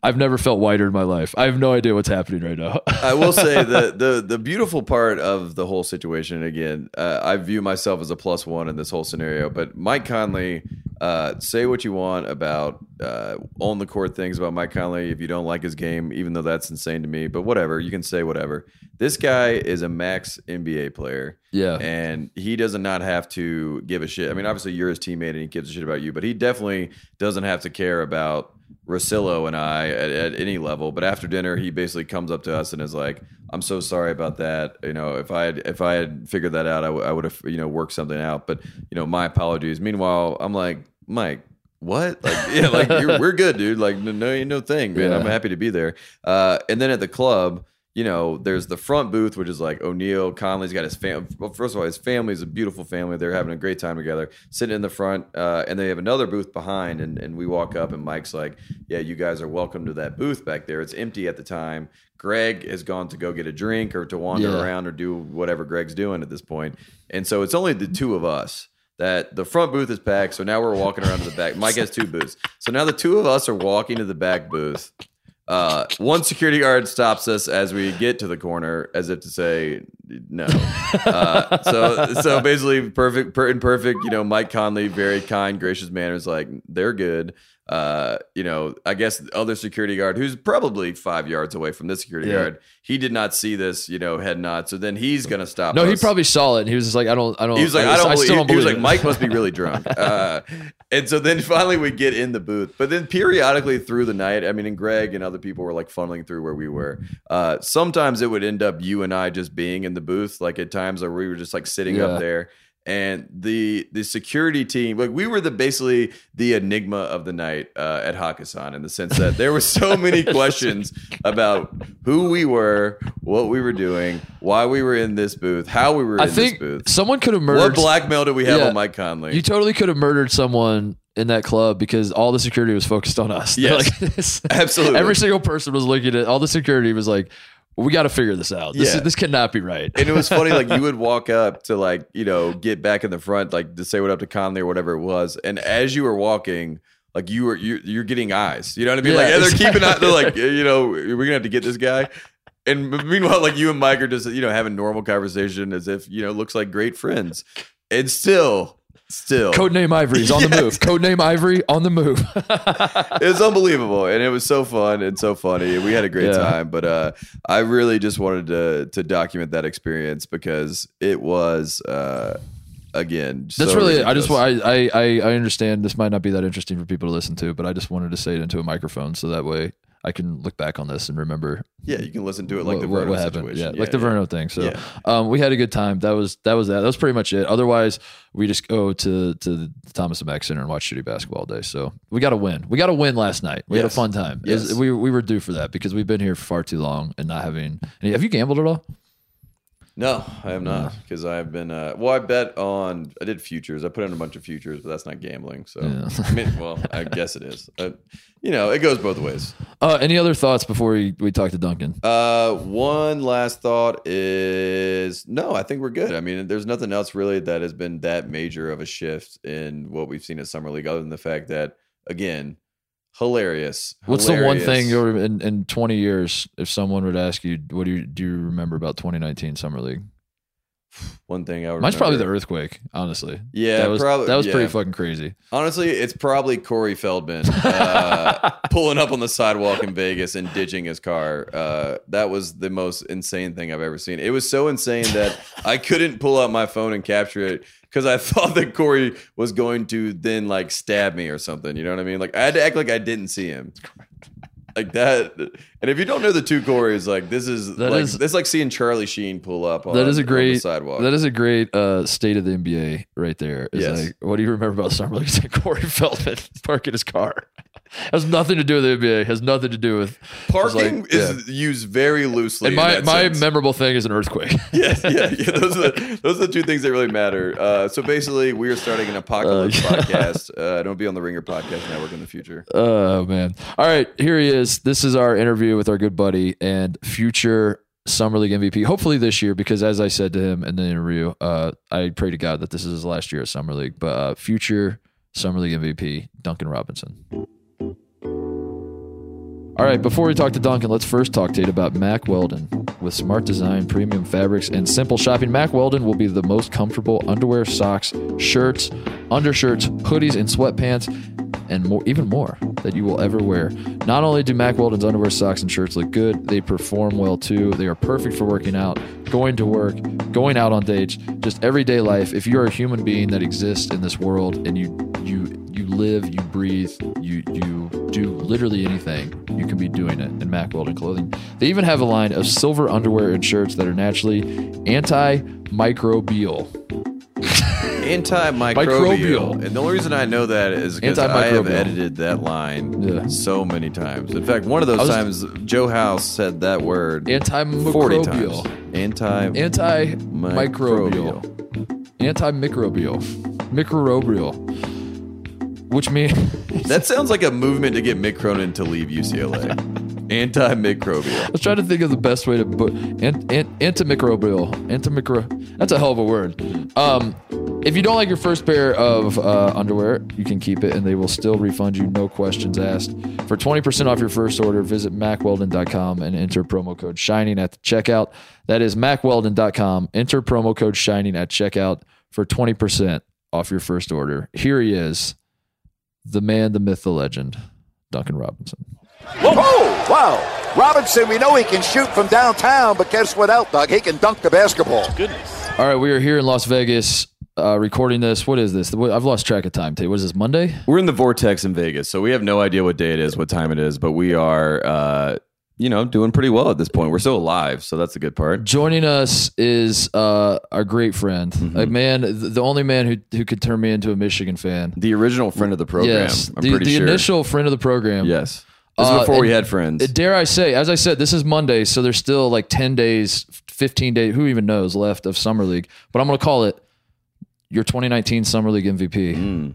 I've never felt whiter in my life. I have no idea what's happening right now. I will say <laughs> the the the beautiful part of the whole situation. Again, uh, I view myself as a plus one in this whole scenario. But Mike Conley, uh, say what you want about uh, on the court things about Mike Conley. If you don't like his game, even though that's insane to me, but whatever, you can say whatever. This guy is a max NBA player. yeah, and he does not have to give a shit. I mean, obviously you're his teammate and he gives a shit about you, but he definitely doesn't have to care about Russillo and I at, at any level. But after dinner, he basically comes up to us and is like, "I'm so sorry about that. You know, if I had if I had figured that out, I would have you know worked something out. But you know, my apologies." Meanwhile, I'm like, Mike. What? Like, <laughs> yeah, like you're, we're good, dude. Like, no, no, no thing, man. Yeah. I'm happy to be there. Uh, and then at the club, you know, there's the front booth, which is like O'Neale, Conley's got his family. Well, first of all, his family is a beautiful family. They're having a great time together, sitting in the front. Uh, and they have another booth behind. And, and we walk up, and Mike's like, Yeah, you guys are welcome to that booth back there. It's empty at the time. Greg has gone to go get a drink or to wander Yeah. around or do whatever Greg's doing at this point. And so it's only the two of us. That the front booth is packed, so now we're walking around to the back. Mike has two booths, so now the two of us are walking to the back booth. Uh, one security guard stops us as we get to the corner, as if to say no. Uh, so, so basically, perfect, per, perfect, you know, Mike Conley, very kind, gracious manners. like they're good. Uh, you know, I guess the other security guard, who's probably five yards away from this security Yeah. guard, he did not see this, you know, head nod. So then he's gonna stop. no, he us. probably saw it, and he was just like, I don't, I don't. He was like, I don't. believe, he was like. Mike must be really drunk. <laughs> Uh, and so then finally we get in the booth. But then periodically through the night, I mean, and Greg and other people were like funneling through where we were. Uh, sometimes it would end up you and I just being in the booth. Like at times where we were just like sitting Yeah. up there. And the the security team, like we were the basically the enigma of the night uh, at Hakkasan in the sense that there were so many <laughs> questions about who we were, what we were doing, why we were in this booth, how we were I in think this booth. someone could have murdered. What blackmail do we have Yeah. on Mike Conley? You totally could have murdered someone in that club because all the security was focused on us. <laughs> Yes. like, <laughs> Absolutely. Every single person was looking at all the security was like, we got to figure this out. This, Yeah. is, this cannot be right. and it was funny, like you would <laughs> walk up to like, you know, get back in the front, like to say what up to Conley or whatever it was. And as you were walking, like you were you're, you're getting eyes. You know what I mean? Yeah, like they're exactly. keeping eye, they're like, <laughs> you know, we're gonna have to get this guy. And meanwhile, like you and Mike are just, you know, having normal conversation as if, you know, looks like great friends. And still, still Codename Ivory is on the move. <laughs> Codename Ivory on the move. <laughs> it was unbelievable and it was so fun and so funny we had a great Yeah. time but uh i really just wanted to to document that experience because it was uh again That's so really. I just. ridiculous. I, I. I understand this might not be that interesting for people to listen to, but I just wanted to say it into a microphone so that way I can look back on this and remember yeah you can listen to it like what, the Verno what happened. situation Yeah, like the Verno thing. So Yeah. um, we had a good time. That was that was that. That was pretty much it. Otherwise, we just go to to the Thomas and Mack Center and watch shitty basketball all day. So we got to win. We got to win last night. We had a fun time. It was- we we were due for that because we've been here for far too long and not having. Any, have you gambled at all? No i have not because i've been uh well i bet on i did futures i put in a bunch of futures but that's not gambling so Yeah. i mean well i guess it is uh, you know it goes both ways Uh, any other thoughts before we, we talk to Duncan? Uh, one last thought is no, I think we're good. I mean, there's nothing else really that has been that major of a shift in what we've seen at Summer League, other than the fact that, again, hilarious. What's the one thing hilarious. you're in, in 20 years, if someone would ask you, what do you do you remember about 2019 Summer League? One thing I would. Mine's probably the earthquake. Honestly, Yeah, that was probably- that was yeah. pretty fucking crazy. Honestly, it's probably Corey Feldman uh, <laughs> pulling up on the sidewalk in Vegas and ditching his car. Uh, that was the most insane thing I've ever seen. It was so insane that I couldn't pull out my phone and capture it because I <laughs> thought that Corey was going to then like stab me or something. You know what I mean? Like I had to act like I didn't see him. Like that, and if you don't know the two Corys, like this is That like is- this, is like seeing Charlie Sheen pull up. On, That is a great sidewalk. That is a great uh, state of the NBA right there. It's Yes. like, what do you remember about summer league? <laughs> Corey Feldman parking his car. Has nothing to do with the NBA. Has nothing to do with Parking like- is used very loosely. And my my sense. memorable thing is an earthquake. <laughs> yeah, yeah, yeah. <laughs> Those are the, those are the two things that really matter. Uh, so basically, we are starting an apocalypse Uh, <laughs> podcast. Uh, it'll be on the Ringer Podcast Network in the future. Oh man! All right, here he is. This is our interview with our good buddy and future summer league MVP. Hopefully this year, because as I said to him in the interview, uh, I pray to God that this is his last year at summer league. But uh, future summer league MVP, Duncan Robinson. All right, before we talk to Duncan, let's first talk Tate about Mack Weldon. With smart design, premium fabrics, and simple shopping, Mack Weldon will be the most comfortable underwear, socks, shirts, undershirts, hoodies, and sweatpants, and more, even more that you will ever wear. Not only do Mack Weldon's underwear, socks, and shirts look good, they perform well too. They are perfect for working out, going to work, going out on dates, just everyday life. If you're a human being that exists in this world and you you you live, you breathe, you you do literally anything, you can be doing it in Mack Weldon clothing. They even have a line of silver underwear and shirts that are naturally antimicrobial. Antimicrobial. Microbial. And the only reason I know that is because I have Antimicrobial. edited that line Yeah. so many times. In fact, one of those I was- times, Joe House said that word 40 Antimicrobial. times. Anti. Antimicrobial. Antimicrobial. Microbial. Which means <laughs> that sounds like a movement to get Mick Cronin to leave UCLA. Antimicrobial. I was trying to think of the best way to put ant, ant, antimicrobial. Antimicro. That's a hell of a word. Um, if you don't like your first pair of uh, underwear, you can keep it and they will still refund you, no questions asked. For 20% off your first order, visit mackweldon.com and enter promo code SHINING at the checkout. That is mackweldon.com. Enter promo code SHINING at checkout for 20% off your first order. Here he is, the man, the myth, the legend, Duncan Robinson. Oh, wow. Robinson, we know he can shoot from downtown, but guess what else, Doug? He can dunk the basketball. Goodness. All right, we are here in Las Vegas uh, recording this. What is this? I've lost track of time. Tate. What is this? Monday? We're in the vortex in Vegas, so we have no idea what day it is, what time it is, but we are, uh, you know, doing pretty well at this point. We're still alive, so that's a good part. Joining us is uh, our great friend, a man, the only man who who could turn me into a Michigan fan. The original friend of the program. yes, I'm the, the sure. initial friend of the program. Yes. This is Uh, before we had friends. Uh, Dare I say, as I said, this is Monday, so there's still like 10 days, 15 days, who even knows, left of Summer League. But I'm going to call it your 2019 Summer League MVP. Mm.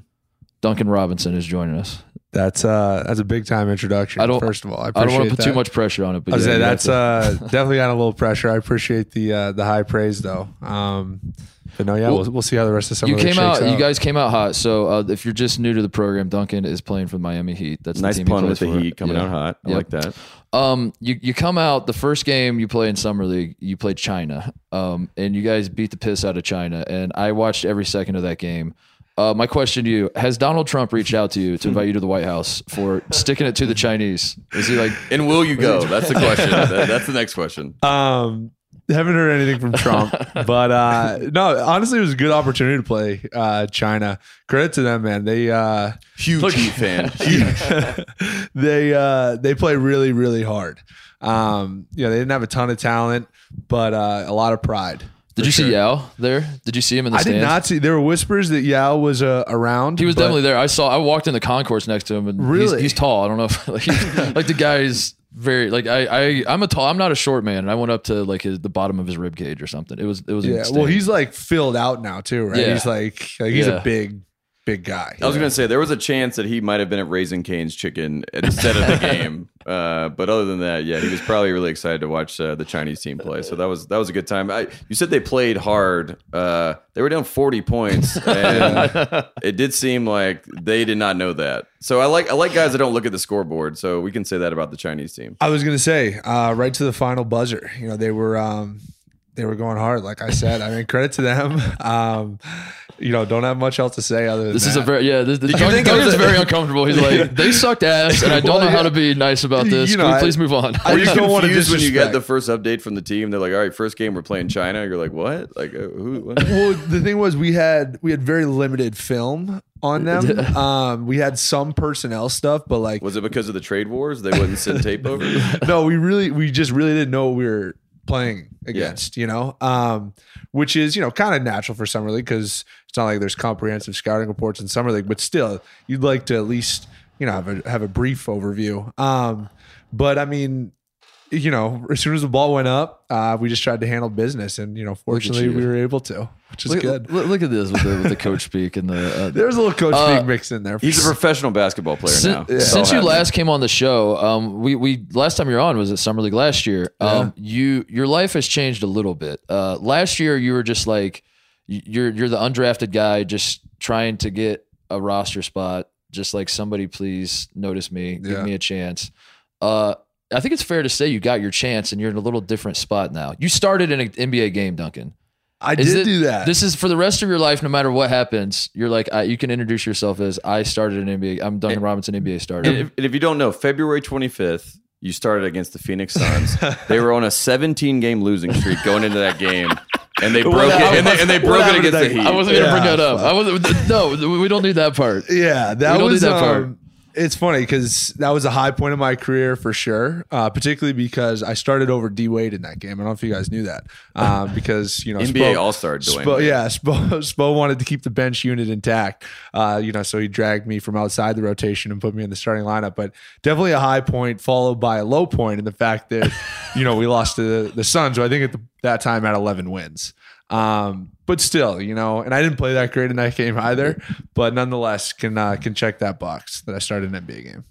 Duncan Robinson is joining us. That's uh that's a big time introduction. I don't- First of all, I, I don't want to put too much pressure on it, but I was yeah, saying that's to- uh <laughs> definitely got a little pressure. I appreciate the uh the high praise though. Um but no, yeah, Well, we'll, we'll see how the rest of summer you league came shakes out, You guys came out hot. So uh, if you're just new to the program, Duncan is playing for the Miami Heat. That's nice the team pun plays with the for. Heat coming Yeah. out hot. I Yep. like that. Um, you you come out the first game you play in summer league. You played China. Um, and you guys beat the piss out of China. And I watched every second of that game. Uh, my question to you: Has Donald Trump reached out to you to invite you to the White House for sticking it to the Chinese? Is he like? And will you go? <laughs> That's the question. That's the next question. Um haven't heard anything from Trump, <laughs> but uh no, honestly, it was a good opportunity to play uh China. Credit to them, man. They uh Huge Heat fan. <laughs> Huge. they uh they play really really hard. Um, you know, they didn't have a ton of talent, but uh, a lot of pride. Did you see. Yao there? Did you see him in the I stands? did not see. There were whispers that Yao was uh, around. He was definitely there. I saw. I walked in the concourse next to him, and Really? he's, he's tall. I don't know if <laughs> like, <laughs> like the guy is very like I I I'm a tall. I'm not a short man, and I went up to like his the bottom of his rib cage or something. It was it was Yeah. insane. Well, he's like filled out now too, right? Yeah. He's like, like he's Yeah. a big, big guy. I was going to say there was a chance that he might have been at Raising Cane's Chicken instead of the <laughs> game, uh, but other than that, yeah, he was probably really excited to watch uh, the Chinese team play. So that was that was a good time. I, you said they played hard. Uh, they were down forty points, <laughs> and it did seem like they did not know that. So I like I like guys that don't look at the scoreboard. So we can say that about the Chinese team. I was gonna say, uh, right to the final buzzer. You know, they were um, they were going hard. Like I said, I mean, credit to them. <laughs> Um, you know, don't have much else to say other than This is a very yeah. This, this you think it Duncan's was a- very uncomfortable. He's like, <laughs> they sucked ass, and I don't Well, know how to be nice about this. You Can know, we I- please move on? I Were just don't wanna confused when you get the first update from the team? They're like, "All right, first game we're playing China." You're like, "What? Like uh, who?" What? <laughs> well, the thing was we had we had very limited film on them. <laughs> Um, we had some personnel stuff, but like Was it because of the trade wars? They wouldn't send tape over. no, we really we just really didn't know what we were playing against, you know. Um, which is, you know, kind of natural for summer league because it's not like there's comprehensive scouting reports in summer league, but still you'd like to at least, you know, have a have a brief overview. Um, but I mean, you know, as soon as the ball went up, uh, we just tried to handle business, and you know, fortunately, you. we were able to, which is Look, good. look, look at this with the, with the coach <laughs> speak and the. Uh, There's a little coach Uh, being mixed in there. He's a professional basketball player Sin- now. Since, you last came on the show, um, we we last time you were on was at Summer League last year. Um, you your life has changed a little bit. Uh, last year you were just like you're you're the undrafted guy just trying to get a roster spot. Just like somebody, please notice me, give Yeah. me a chance. Uh, I think it's fair to say you got your chance and you're in a little different spot now. You started in an NBA game, Duncan. I Is did it- do that. This is for the rest of your life, no matter what happens. You're like, I, you can introduce yourself as I started an NBA. I'm Duncan Robinson, NBA starter. And if, and if you don't know, February 25th, you started against the Phoenix Suns. <laughs> they were on a 17 game losing streak going into that game, and they broke it. And they, and they broke it against the Heat. I wasn't gonna bring that up. I wasn't. No, we don't need that part. Yeah, that We don't was do that part. Um, it's funny because that was a high point of my career for sure. Uh, particularly because I started over D Wade in that game. I don't know if you guys knew that <laughs> um, because you know NBA All-Star Dwyane Spo, yeah, Spo, <laughs> Spo wanted to keep the bench unit intact. Uh, you know, so he dragged me from outside the rotation and put me in the starting lineup. But definitely a high point followed by a low point in the fact that <laughs> you know we lost to the, the Suns, who I think at the, that time had 11 wins. Um, but still, you know, and I didn't play that great in that game either. But nonetheless, can uh, can check that box that I started an NBA game.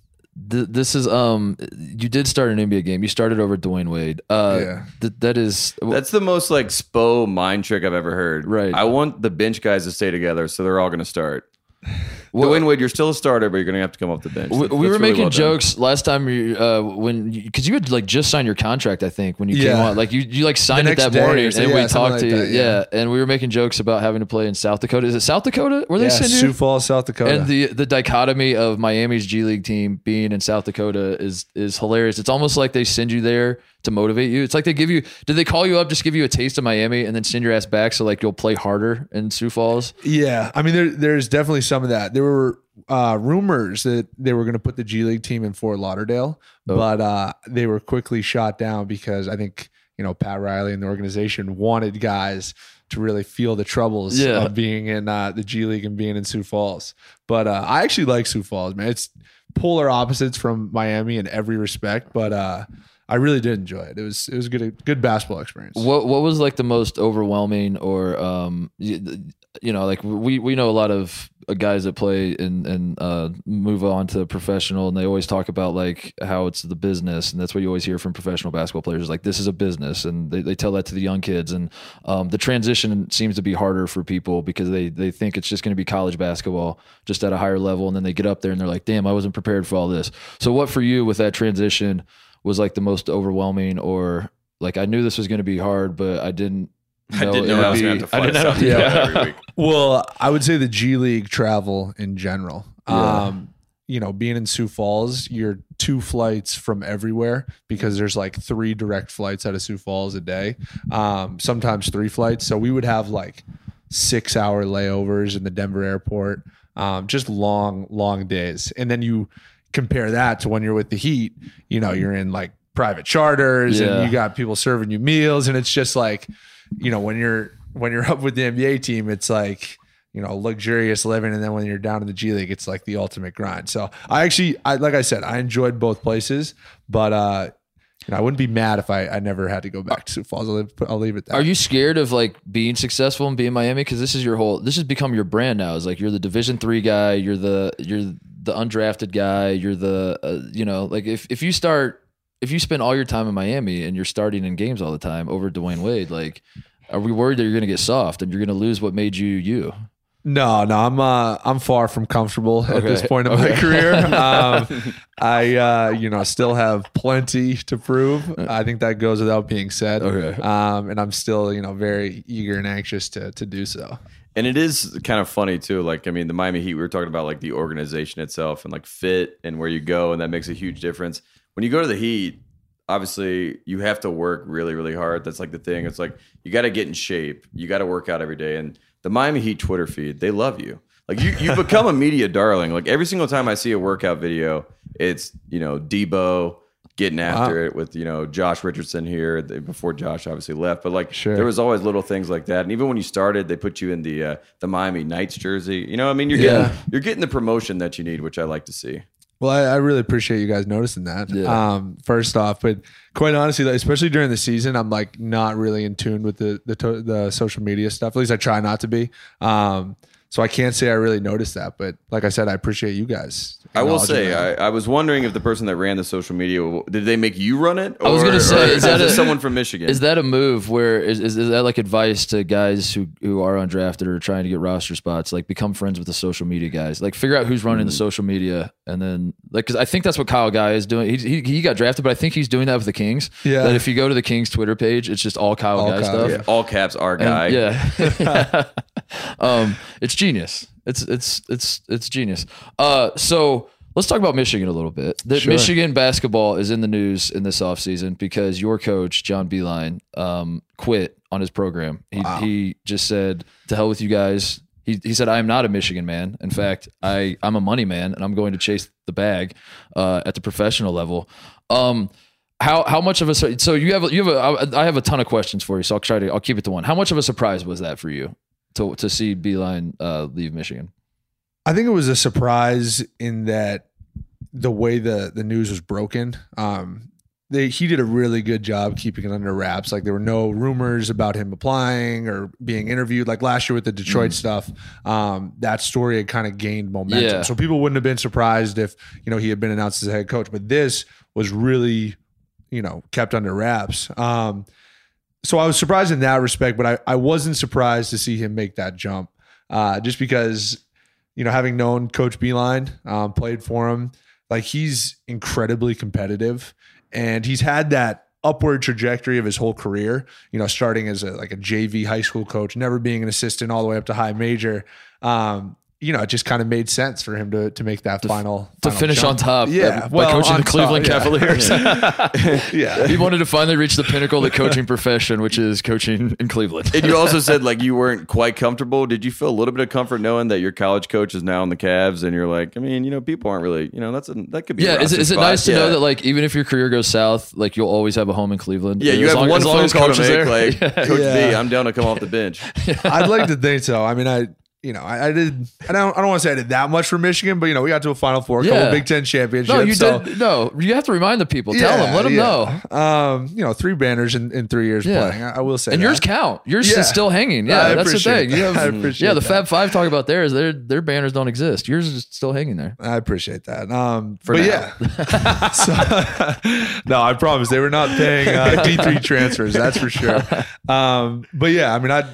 Th- This is um. You did start an NBA game. You started over Dwyane Wade. Uh, Yeah. th- that is. That's the most like Spo mind trick I've ever heard. Right. I want the bench guys to stay together, so they're all going to start. <laughs> Well- Wade, you're still a starter, but you're going to have to come off the bench. we, we were really making well jokes last time you uh when because you, had like just signed your contract I think when you came Yeah. on like you you like signed it that morning so, and yeah, we talked like to you that, yeah. yeah. and we were making jokes about having to play in South Dakota is it South Dakota Were they Yeah, you Sioux Falls, South Dakota. and the the dichotomy of Miami's G League team being in South Dakota is is hilarious. It's almost like they send you there to motivate you. It's like they give you did they call you up just give you a taste of Miami and then send your ass back so like you'll play harder in Sioux Falls? Yeah, I mean, there, there's definitely some of that. There were uh, rumors that they were going to put the G League team in Fort Lauderdale, Oh. but uh, they were quickly shot down because I think you know Pat Riley and the organization wanted guys to really feel the troubles Yeah. of being in uh, the G League and being in Sioux Falls. But uh, I actually like Sioux Falls, man. It's polar opposites from Miami in every respect, but uh, I really did enjoy it. It was it was a good good basketball experience. What what was like the most overwhelming or um you, know like we we know a lot of guys that play and and uh move on to professional and they always talk about like how it's the business and that's what you always hear from professional basketball players like this is a business and they, they tell that to the young kids and um the transition seems to be harder for people because they they think it's just going to be college basketball just at a higher level and then they get up there and they're like damn I wasn't prepared for all this. So what for you with that transition was like the most overwhelming or like I knew this was going to be hard but I didn't I didn't know I was going to have to fly to didn't South know- <laughs> yeah. every week. <laughs> Well, I would say the G League travel in general. Yeah. Um, you know, being in Sioux Falls, you're two flights from everywhere because there's like three direct flights out of Sioux Falls a day. Um, sometimes three flights. So we would have like six hour layovers in the Denver airport. Um, just long, long days. And then you compare that to when you're with the Heat, you know, you're in like private charters Yeah. and you got people serving you meals and it's just like, you know, when you're when you're <laughs> up with the NBA team, it's like, you know, luxurious living. And then when you're down in the G League, it's like the ultimate grind. So I actually I like I said, I enjoyed both places, but uh you know, I wouldn't be mad if I, I never had to go back to Sioux Falls. I'll leave, I'll leave it there. Are you scared of like being successful and being Miami? Because this is your whole. This has become your brand now. It's like you're the Division three guy. You're the you're the undrafted guy. You're the uh, you know like if if you start if you spend all your time in Miami and you're starting in games all the time over Dwyane Wade, like are we worried that you're going to get soft and you're going to lose what made you you? No, no, I'm uh, I'm far from comfortable at this Okay, point in my career. <laughs> Um, I uh, you know still have plenty to prove. I think that goes without being said. Okay. Um, and I'm still you know very eager and anxious to to do so. And it is kind of funny too. Like, I mean, the Miami Heat, we were talking about like the organization itself and like fit and where you go, and that makes a huge difference. When you go to the Heat, obviously you have to work really, really hard. That's like the thing. It's like you got to get in shape. You got to work out every day. And the Miami Heat Twitter feed, they love you. Like you, you become a <laughs> media darling. Like every single time I see a workout video, it's you know Debo getting after it with you know Josh Richardson here before Josh obviously left. But like Sure. there was always little things like that. And even when you started, they put you in the uh, the Miami Knights jersey. You know, I mean, you're getting Yeah. you're getting the promotion that you need, which I like to see. Well, I, I really appreciate you guys noticing that. Yeah. Um, first off, but quite honestly, like, especially during the season, I'm like not really in tune with the the, to- the social media stuff. At least I try not to be. Um, so I can't say I really noticed that. But like I said, I appreciate you guys. I will say. I, I was wondering if the person that ran the social media did they make you run it? I was gonna say, is that a- someone from Michigan? Is that a move where is, is, is that like advice to guys who, who are undrafted or trying to get roster spots? Like become friends with the social media guys. Like figure out who's running Mm. the social media, and then like because I think that's what Kyle Guy is doing. He, he he got drafted, but I think he's doing that with the Kings. Yeah. That if you go to the Kings Twitter page, it's just all Kyle All Guy Kyle, stuff. yeah. all caps our And- guy? yeah. <laughs> <laughs> um, it's genius. It's it's it's it's genius. Uh, so let's talk about Michigan a little bit. The, Sure. Michigan basketball is in the news in this offseason because your coach John Beilein um, quit on his program. He he just said to hell with you guys. He, he said I am not a Michigan man. In fact, I I'm a money man and I'm going to chase the bag uh, at the professional level. Um, how how much of a so you have you have a I have a ton of questions for you, so I'll try to I'll keep it to one. How much of a surprise was that for you to to see Beilein uh, leave Michigan? I think it was a surprise in that the way the the news was broken. Um, they, he did a really good job keeping it under wraps. Like there were no rumors about him applying or being interviewed. Like last year with the Detroit stuff, um, that story had kind of gained momentum. Yeah. So people wouldn't have been surprised if you know he had been announced as a head coach. But this was really, you know, kept under wraps. Um, so I was surprised in that respect, but I, I wasn't surprised to see him make that jump. Uh, just because, you know, having known Coach Beilein, um, played for him, like he's incredibly competitive and he's had that upward trajectory of his whole career, you know, starting as a like a JV high school coach, never being an assistant all the way up to high major. Um, you know, it just kind of made sense for him to to make that final To final finish jump. on top, Yeah, uh, by well, coaching the Cleveland top. Cavaliers. <laughs> yeah. <laughs> he wanted to finally reach the pinnacle of the coaching profession, which is coaching in Cleveland. And you <laughs> also said like you weren't quite comfortable. Did you feel a little bit of comfort knowing that your college coach is now in the Cavs, and you're like, I mean, you know, people aren't really, you know, that's a that could be. a yeah, is it, roster is it nice to Yeah. know that like even if your career goes south, like you'll always have a home in Cleveland? Yeah, you As have long- one as long phone as call coach to make. there. Like, Yeah. Coach B, Yeah. I'm down to come off the bench. I'd like to think so. I mean, I you know, I, I did. I don't. I don't want to say I did that much for Michigan, but you know, we got to a Final Four, a Yeah. couple Big Ten championships. No, you so, did. No, you have to remind the people. Tell them. Let them know. know. Um, you know, three banners in, in three years Yeah. playing. I, I will say, And that. yours count. Yours Yeah. is still hanging. I Yeah, that's the thing. You have, <laughs> I appreciate yeah, the that. Fab Five talk about theirs. Their their banners don't exist. Yours is still hanging there. I appreciate that. Um, For but now. yeah, <laughs> So- <laughs> no, I promise they were not paying uh, D three transfers. That's for sure. Um, but yeah, I mean, I'd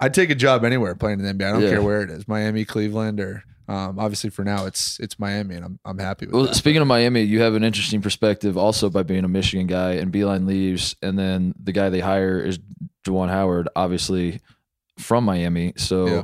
I'd take a job anywhere playing in the NBA. I don't Yeah. care where it is, Miami, Cleveland, or um, obviously for now it's it's Miami, and I'm I'm happy with Well, that. speaking of Miami, you have an interesting perspective also by being a Michigan guy, and Beilein leaves, and then the guy they hire is Juwan Howard, obviously from Miami. So. Yeah.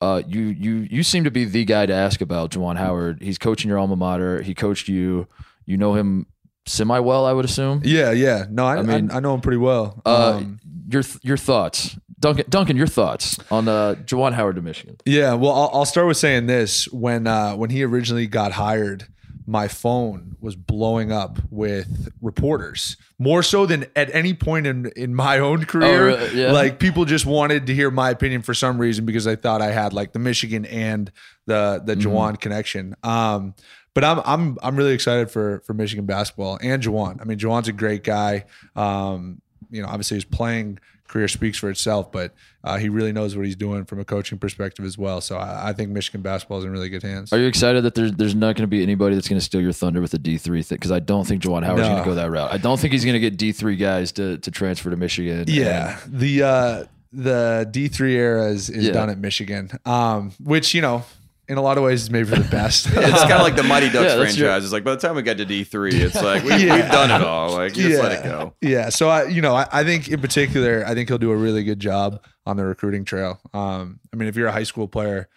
Uh, you you you seem to be the guy to ask about Juwan Howard. He's coaching your alma mater. He coached you. You know him semi well, I would assume. Yeah, yeah. No, I, I I mean- I, know him pretty well. Uh, Um, your your thoughts, Duncan? Duncan, your thoughts on uh, Juwan Howard to Michigan? yeah, well, I'll, I'll start with saying this: when uh, when he originally got hired, my phone was blowing up with reporters more so than at any point in in my own career. Oh? Yeah. Like people just wanted to hear my opinion for some reason because they thought I had like the Michigan and the the Mm-hmm. Juwan connection. Um, but I'm I'm I'm really excited for for Michigan basketball and Juwan. I mean, Juwan's a great guy. Um, you know, obviously his playing career speaks for itself, but uh, he really knows what he's doing from a coaching perspective as well. So I, I think Michigan basketball is in really good hands. Are you excited that there's there's not going to be anybody that's going to steal your thunder with the D three thing? Because I don't think Juwan Howard's No. going to go that route. I don't think he's going to get D three guys to to transfer to Michigan. Yeah, the uh, the D three era is, is Yeah. done at Michigan, um, which you know, in a lot of ways, is maybe for the best. <laughs> It's kind of like the Mighty Ducks <laughs> Yeah, franchise. true. It's like by the time we got to D three, it's like we, <laughs> Yeah. we've done it all. Like you just let it go. Yeah. So I, you know, I, I think in particular, I think he'll do a really good job on the recruiting trail. Um, I mean, if you're a high school player,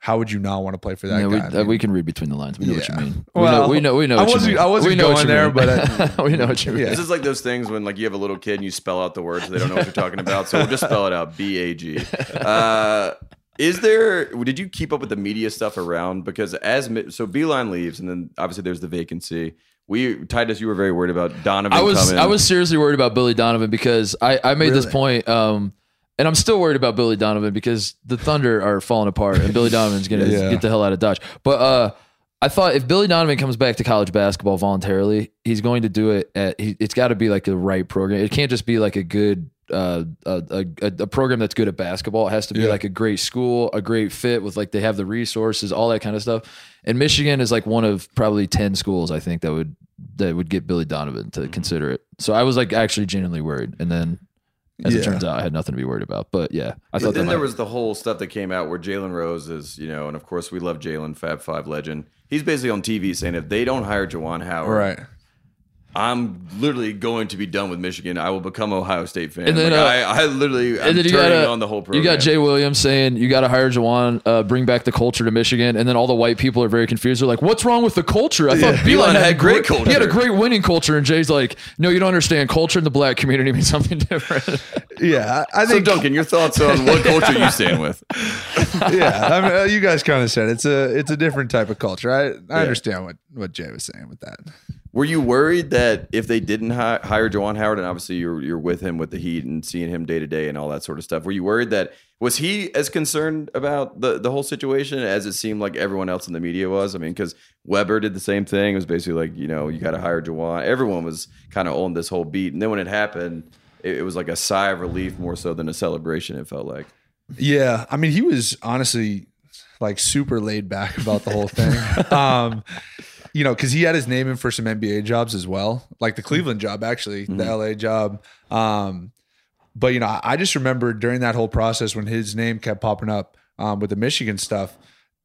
how would you not want to play for that Yeah, we, guy? I uh, mean, we can read between the lines. We know what you Yeah. mean. Well, we know. We know. We know. I what you wasn't- mean. I wasn't we know going there, mean. but we know what you mean. This is like those things when like you have a little kid and you spell out the words so they don't know what you're talking about. So we'll just spell it out: B A G. Uh, is there? Did you keep up with the media stuff around? Because as so, Beilein leaves, and then obviously there's the vacancy. We Titus, you were very worried about Donovan. I was coming. I was seriously worried about Billy Donovan because I, I made this point, um, and I'm still worried about Billy Donovan because the Thunder are falling apart and Billy Donovan's gonna <laughs> Yeah. get the hell out of Dodge. But uh, I thought if Billy Donovan comes back to college basketball voluntarily, he's going to do it at. He, it's got to be like the right program. It can't just be like a good. Uh, a, a, a program that's good at basketball. It has to be Yeah. like a great school, a great fit with like they have the resources, all that kind of stuff. And Michigan is like one of probably ten schools I think that would that would get Billy Donovan to consider it. So I was like actually genuinely worried, and then as Yeah. it turns out, I had nothing to be worried about. But yeah, I But thought then there might- was the whole stuff that came out where Jalen Rose is, you know, and of course we love Jalen, Fab Five legend. He's basically on TV saying if they don't hire Juwan Howard, right. I'm literally going to be done with Michigan. I will become Ohio State fan. And then, Like, uh, I, I literally, I'm and then you turning got on the whole program. You got Jay Williams saying you got to hire Juwan, uh, bring back the culture to Michigan, and then all the white people are very confused. They're like, "What's wrong with the culture?" I thought Yeah. Beilein Beilein had, had great He had a great winning culture, and Jay's like, "No, you don't understand. Culture in the black community <laughs> means something different." Yeah. I I So think Duncan, your thoughts on what <laughs> culture you stand with? yeah, I mean, uh, you guys kind of said it's a it's a different type of culture. I I understand what what Jay was saying with that. Were you worried that if they didn't hi- hire Juwan Howard, and obviously you're you're with him with the Heat and seeing him day to day and all that sort of stuff, were you worried that was he as concerned about the the whole situation as it seemed like everyone else in the media was? I mean, because Webber did the same thing. It was basically like you know you got to hire Juwan. Everyone was kind of on this whole beat, and then when it happened, it, it was like a sigh of relief more so than a celebration. It felt like. Yeah, I mean, he was honestly like super laid back about the whole thing. <laughs> um, you know, because he had his name in for some NBA jobs as well, like the Cleveland job, actually, the LA job. Um, but you know, I- I just remember during that whole process when his name kept popping up um, with the Michigan stuff,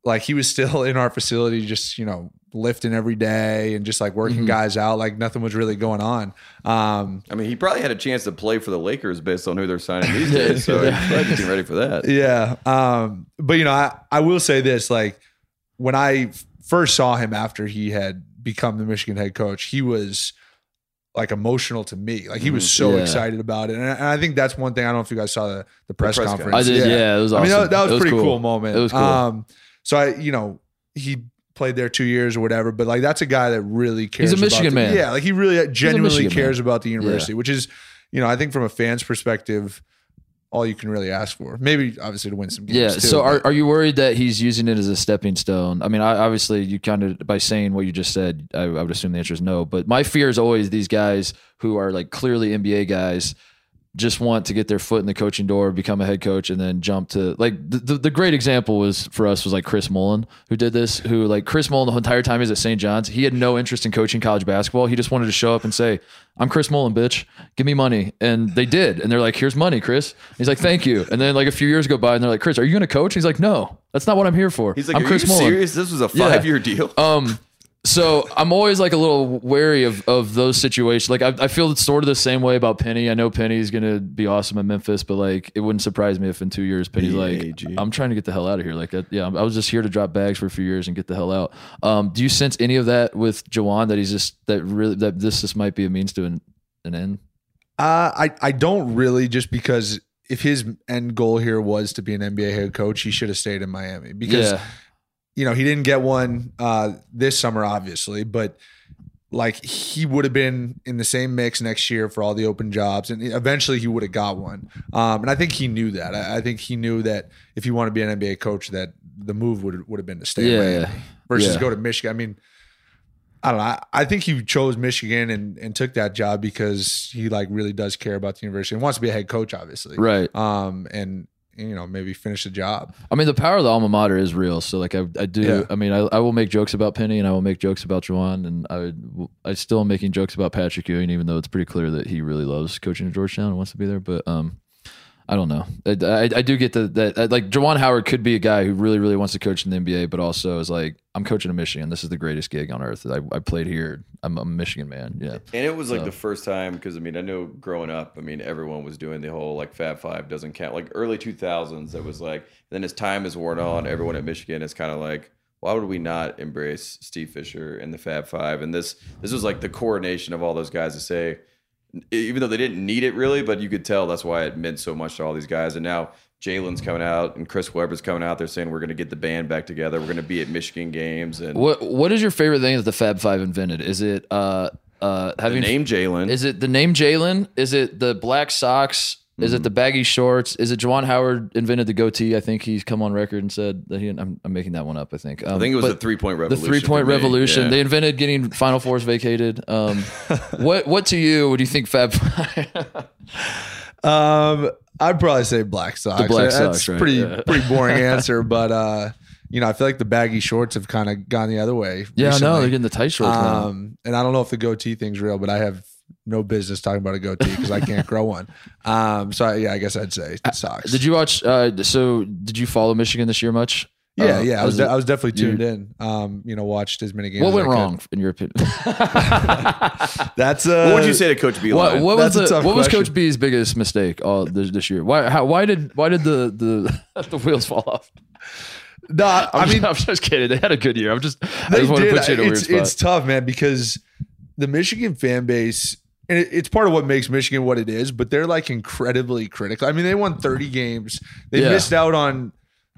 like he was still in our facility, just you know, lifting every day and just like working guys out, like nothing was really going on. Um, I mean, he probably had a chance to play for the Lakers based on who they're signing these <laughs> days. So he's probably getting ready for that. Yeah. Um, but you know, I, I will say this, like when I f- first saw him after he had become the Michigan head coach, he was like emotional to me. Like he was so Mm-hmm. Yeah. excited about it. And I, and I think that's one thing. I don't know if you guys saw the, the press, press conference. I did. Yeah, it was. I Awesome. mean, that, that was, a pretty cool. cool. moment. It was cool. Um, so I, you know, he played there two years or whatever, but like that's a guy that really cares. He's a Michigan about the- man. Yeah, like he really genuinely cares man. about the university, which is, you know, I think from a fan's perspective, all you can really ask for. Maybe obviously to win some games. Yeah. too, so are, but- are you worried that he's using it as a stepping stone? I mean, I, obviously, you kind of by saying what you just said, I, I would assume the answer is no. But my fear is always these guys who are like clearly NBA guys just want to get their foot in the coaching door, become a head coach, and then jump to like the, the, the great example was for us was like Chris Mullin who did this. Who like Chris Mullin the entire time he's at St. John's, he had no interest in coaching college basketball. He just wanted to show up and say, "I'm Chris Mullin, bitch, give me money," and they did. And they're like, "Here's money, Chris." He's like, "Thank you." And then like a few years go by, and they're like, "Chris, are you going to coach?" He's like, "No, that's not what I'm here for. He's like, I'm Are Chris you Mullin." serious? This was a Yeah. five year deal. Um, so I'm always like a little wary of of those situations. Like I, I feel it's sort of the same way about Penny. I know Penny's gonna be awesome at Memphis, but like it wouldn't surprise me if in two years Penny's like, I'm trying to get the hell out of here. Like, that, yeah, I was just here to drop bags for a few years and get the hell out. Um, do you sense any of that with Juwan that he's just that really that this just might be a means to an, an end? Uh, I I don't really just because if his end goal here was to be an NBA head coach, he should have stayed in Miami because yeah, you know he didn't get one uh, this summer, obviously, but like he would have been in the same mix next year for all the open jobs, and eventually he would have got one. Um, and I think he knew that. I, I think he knew that if he wanted to be an NBA coach, that the move would would have been to stay Yeah, Miami yeah. versus Yeah. go to Michigan. I mean. I don't know. I, I think he chose Michigan and, and took that job because he like really does care about the university and wants to be a head coach, obviously. right. Um, and you know maybe finish the job. I mean, the power of the alma mater is real. So, like, I, I do. Yeah. I mean, I, I will make jokes about Penny, and I will make jokes about Juwan, and I I still am making jokes about Patrick Ewing, even though it's pretty clear that he really loves coaching at Georgetown and wants to be there. But, um, I don't know. I, I, I do get the that uh, like Juwan Howard could be a guy who really really wants to coach in the NBA, but also is like I'm coaching in Michigan. This is the greatest gig on earth. I, I played here. I'm a Michigan man. Yeah. And it was like So- the first time because I mean I know growing up I mean everyone was doing the whole like Fab Five doesn't count like early two thousands it was like then as time has worn on everyone at Michigan is kind of like why would we not embrace Steve Fisher and the Fab Five and this this was like the coronation of all those guys to say even though they didn't need it really but you could tell that's why it meant so much to all these guys and now Jalen's coming out and Chris Webber's coming out they're saying we're going to get the band back together we're going to be at Michigan games and What What is your favorite thing that the Fab Five invented? Is it uh uh the having name Jalen Is it the name Jalen? Is it the black socks? Is Mm-hmm. it the baggy shorts? Is it Jawan Howard invented the goatee? I think he's come on record and said that he. I'm, I'm making that one up. I think. Um, I think it was the three point revolution. the three point revolution. Yeah. They invented getting Final Fours vacated. Um, <laughs> what What to you? What do you think Fab? <laughs> Um, I'd probably say black socks. black That's socks, right, pretty yeah. pretty boring <laughs> answer, but uh, you know, I feel like the baggy shorts have kind of gone the other way. yeah, no, they're getting the tight shorts. Um, and I don't know if the goatee thing's real, but I have no business talking about a goatee because I can't grow one. Um, so I, yeah, I guess I'd say socks. Did you watch? Uh, so did you follow Michigan this year much? Yeah, Uh, yeah, I was it- I was definitely you- tuned in. Um, you know, watched as many games. what as went I could. wrong in your opinion? <laughs> That's uh, What would you say to Coach B? What, what was That's a the, tough what was. Coach B's biggest mistake all this, this year? Why how, why did why did the the <laughs> the wheels fall off? No, <laughs> I I'm mean, just, I'm just kidding. They had a good year. I'm just I they just want to put you in a weird spot. it's tough, man, because the Michigan fan base, and it's part of what makes Michigan what it is, but they're like incredibly critical. I mean, they won 30 games. They Yeah. missed out on,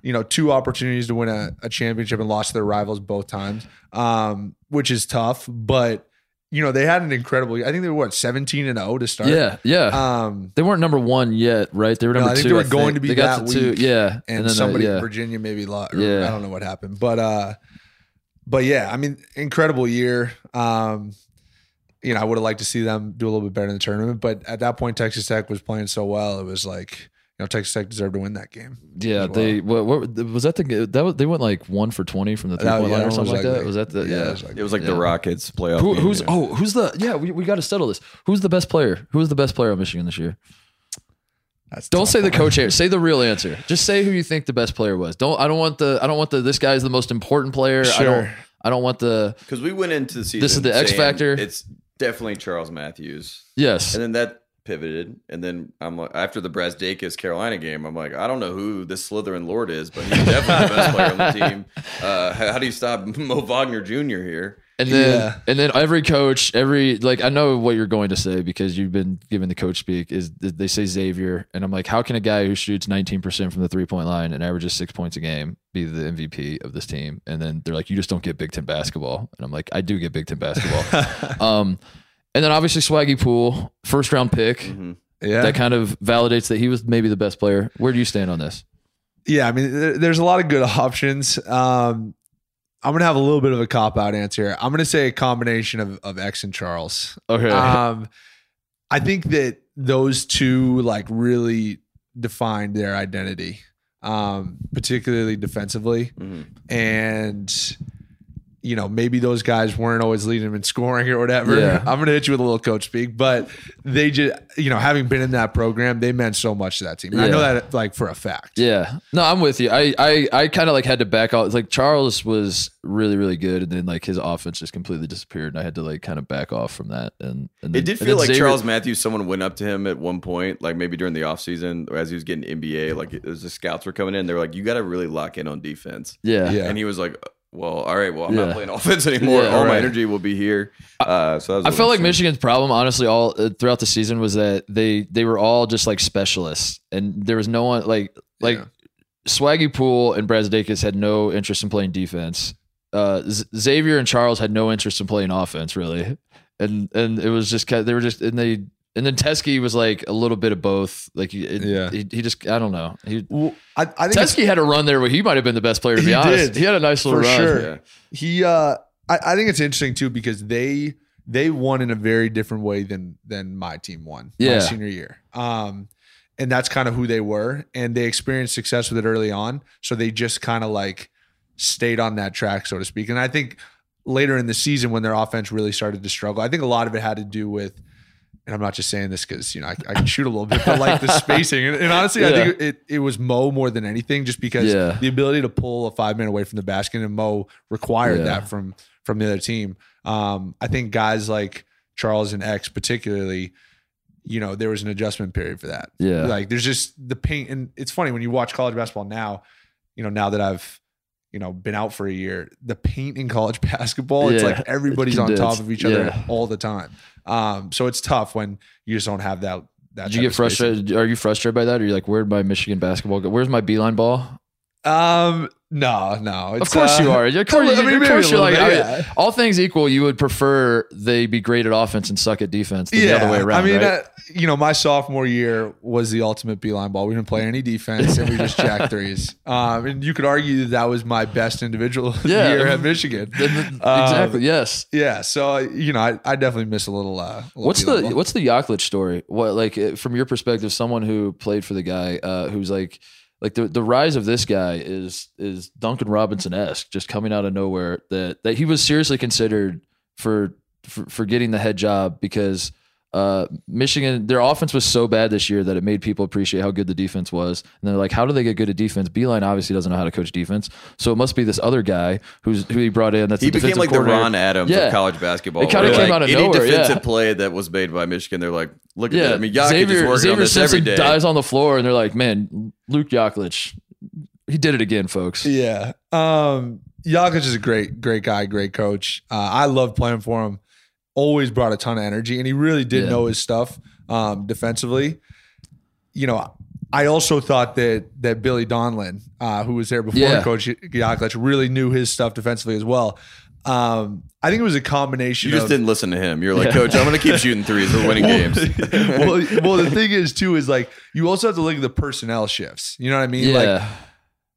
you know, two opportunities to win a, a championship and lost to their rivals both times, um, which is tough. But, you know, they had an incredible, I think they were what, 17 and 0 to start? yeah, yeah. Um, they weren't number one yet, right? They were No, number I think two. they were going to be they got that to two. week, Yeah, and, then, uh, somebody yeah. in Virginia maybe lost. Yeah. I don't know what happened, but uh, but yeah, I mean, incredible year. Um, you know, I would have liked to see them do a little bit better in the tournament, but at that point, Texas Tech was playing so well, it was like you know Texas Tech deserved to win that game. Yeah, well. they what, what was that the that was they went like one for twenty from the three That- point yeah, line or something like that. ugly. Was that the Yeah, yeah? it was ugly. It was like Yeah. the Rockets playoff. Who, game, who's yeah. oh who's the yeah we, we got to settle this. Who's the best player? Who's the best player on Michigan this year? That's Don't tough say the one. coach here. <laughs> Say the real answer. Just say who you think the best player was. Don't I don't want the I don't want the this guy's the most important player. I don't Sure. I don't want the Because we went into the season. This is the X factor. It's definitely Charles Matthews, yes. and then that pivoted, and then I'm like, after the Brazdeikis Carolina game, I'm like, I don't know who this Slytherin Lord is, but he's definitely the best player on the team. <laughs> Uh, how, how do you stop Mo Wagner Jr. here? And then Yeah. and then every coach, every like I know what you're going to say because you've been given the coach speak is they say Xavier and I'm like how can a guy who shoots 19% from the three point line and averages 6 points a game be the MVP of this team and then they're like you just don't get Big 10 basketball and I'm like I do get Big 10 basketball. <laughs> um and then obviously Swaggy Poole, first round pick. Mm-hmm. Yeah, That kind of validates that he was maybe the best player. Where do you stand on this? Yeah, I mean, there's a lot of good options. Um, I'm gonna have a little bit of a cop out answer. I'm gonna say a combination of of X and Charles. Okay. Um, I think that those two like really defined their identity, um, particularly defensively, Mhm. and you know maybe those guys weren't always leading them in scoring or whatever. Yeah. I'm gonna hit you with a little coach speak, but they just you know having been in that program, they meant so much to that team. And I know that like for a fact. Yeah. No, I'm with you. I I, I kind of like had to back out. Like Charles was really really good, and then like his offense just completely disappeared, and I had to like kind of back off from that. And, and then, It did feel then like Xavier- Charles Matthews. Someone went up to him at one point, like maybe during the offseason, or as he was getting NBA, like as the scouts were coming in, they were like, "You got to really lock in on defense." Yeah. Yeah. And he was like, "Well, all right, well, I'm Yeah. not playing <laughs> offense anymore. Yeah, all my energy will be here." Uh, so I felt like. Michigan's problem, honestly, all uh, throughout the season was that they they were all just like specialists, and there was no one like like Yeah. Swaggy Poole and Brazdeikis had no interest in playing defense. Uh, Z- Xavier and Charles had no interest in playing offense, really, and and it was just they were just and they and then Teske was like a little bit of both. Like he, it- Yeah. he, he just I don't know. He, Well, I, I think Teske had a run there where he might have been the best player to be He honest. did, he had a nice little for run. sure. Yeah. he uh I, I think it's interesting too because they they won in a very different way than than my team won Yeah. my senior year. Um and that's kind of who they were and they experienced success with it early on. So they just kind of like stayed on that track, so to speak. And I think later in the season when their offense really started to struggle, I think a lot of it had to do with and I'm not just saying this because you know I, I can shoot a little bit, but like the <laughs> spacing and, and honestly, I think it it was Mo more than anything, just because Yeah. the ability to pull a five man away from the basket and Mo required Yeah. that from from the other team. Um, I think guys like Charles and X particularly, you know, there was an adjustment period for that. Yeah. like there's just the paint, and it's funny when you watch college basketball now. You know, now that I've you know been out for a year, the paint in college <laughs> basketball, it's like everybody's on top of each other Yeah. all the time. Um, so it's tough when you just don't have that. That Did you get frustrated? Are you frustrated by that? Or are you like, where'd my Michigan basketball go? Where's my Beilein ball? Um, no, no. Of course uh, you are. Of <laughs> course, I mean, of course you're like, bit, I mean, yeah. all things equal, you would prefer they be great at offense and suck at defense than the other way around. I mean, right? You know, my sophomore year was the ultimate Beilein ball. We didn't play any defense and we just jacked <laughs> threes. Um, and you could argue that, that was my best individual <laughs> Yeah. year at Michigan. <laughs> Um, exactly. Yes. Yeah. So, you know, I, I definitely miss a little. Uh, a little What's the ball. What's the Yaklich story? What like from your perspective, someone who played for the guy uh, who's like like the the rise of this guy is is Duncan Robinson esque, just coming out of nowhere. That that he was seriously considered for for, for getting the head job because. Uh, Michigan, their offense was so bad this year that it made people appreciate how good the defense was. And they're like, how do they get good at defense? Beilein obviously doesn't know how to coach defense, so it must be this other guy who's who he brought in. That's He became like the. Ron Adams Yeah. of college basketball. It kinda came like, out of any nowhere, defensive yeah. play that was made by Michigan, they're like, look at Yeah, that. I mean, Yaklich Xavier, is working Xavier on this Simpson every day. dies on the floor, and they're like, "Man, Luke Yaklich, he did it again, folks." Yeah. Um, Yaklich is a great, great guy, great coach. Uh, I love playing for him. Always brought a ton of energy, and he really did Yeah. know his stuff um, defensively. You know, I also thought that that Billy Donlon, uh, who was there before Yeah. Coach Yaklich, really knew his stuff defensively as well. Um, I think it was a combination. You just of, didn't listen to him. You're like, Coach, I'm going to keep shooting threes. We're winning games. <laughs> well, well, the thing is too is like you also have to look at the personnel shifts. You know what I mean? Yeah, Like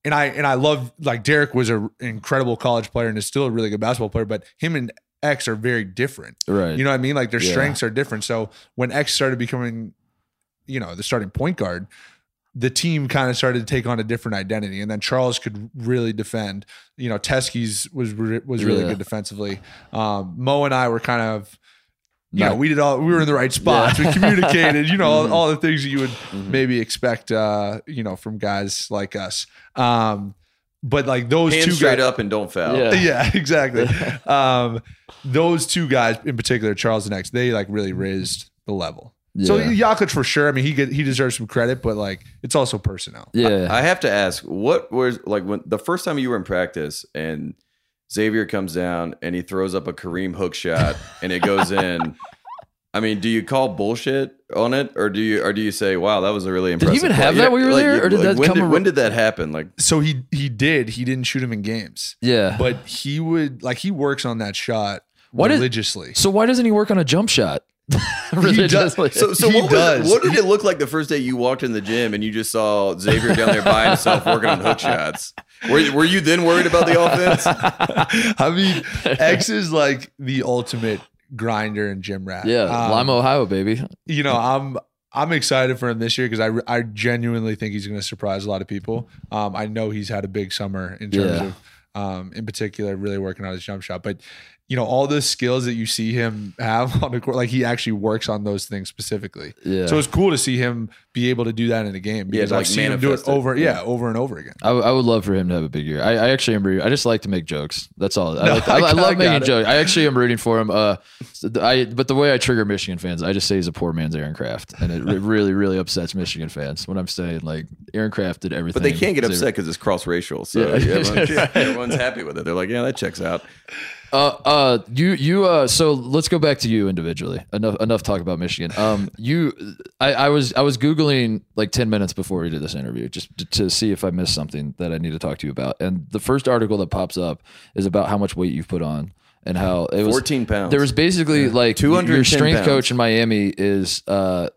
and I and I love like Derrick was an incredible college player and is still a really good basketball player, but him and X are very different. right. You know what I mean? Like their Yeah. strengths are different. So when X started becoming, you know, the starting point guard, the team kind of started to take on a different identity, and then Charles could really defend. You know, Teske's was was really Yeah. good defensively. Um, Mo and I were kind of. You Not- know, we did all. We were in the right spots. We communicated. You know, all, <laughs> all the things that you would Mm-hmm. maybe expect. Uh, you know, from guys like us. Um, but like those Hands two straight guys, up and don't foul. Yeah. <laughs> yeah, exactly. <laughs> um, those two guys in particular, Charles and X, they like really raised the level. So Yeah. For sure. I mean, he get, he deserves some credit, but like it's also personnel. yeah, I have to ask, what was like when the first time you were in practice and Xavier comes down and he throws up a Kareem hook shot and it goes in? I mean, do you call bullshit on it, or do you, or do you say, "Wow, that was a really impressive"? Did he even play? have that when you were like, there, or did that when come Did, ar- when did that happen? Like, So he he did. He didn't shoot him in games, yeah. but he would like he works on that shot Why did- religiously. so why doesn't he work on a jump shot? <laughs> Religiously. so, so He what, does. Was, what did it look like the first day you walked in the gym and you just saw Xavier down there by himself working on hook shots? Were, were you then worried about the offense? <laughs> I mean, X is like the ultimate grinder and gym rat. yeah, Um, Lima, Ohio, baby. you know, I'm I'm excited for him this year because I I genuinely think he's going to surprise a lot of people. Um, I know he's had a big summer in terms Yeah. of, um, in particular, really working on his jump shot. But you know, all the skills that you see him have <laughs> on the court, like he actually works on those things specifically. Yeah. So it's cool to see him be able to do that in a game Yeah, because to, I've like, seen him do it manifest it. over, yeah, Yeah. over and over again. I, I would love for him to have a big year. I, I actually am rooting. I just like to make jokes. That's all. I, <laughs> No, like, I, I I got- I love making it. jokes. I actually am rooting for him. Uh, I but the way I trigger Michigan fans, I just say he's a poor man's Aaron Craft, and it really really upsets Michigan fans when I'm saying like Aaron Craft did everything. But they can't get upset because it's cross racial. So Yeah. <laughs> yeah, everyone's, everyone's happy with it. They're like, yeah, that checks out. Uh, uh, you, you, uh, so let's go back to you individually. Enough, enough talk about Michigan. Um, you, I, I was, I was Googling like 10 minutes before we did this interview just to, to see if I missed something that I need to talk to you about. And the first article that pops up is about how much weight you've put on and how it was 14 pounds. There was basically like 210 your strength pounds. coach in Miami is, uh,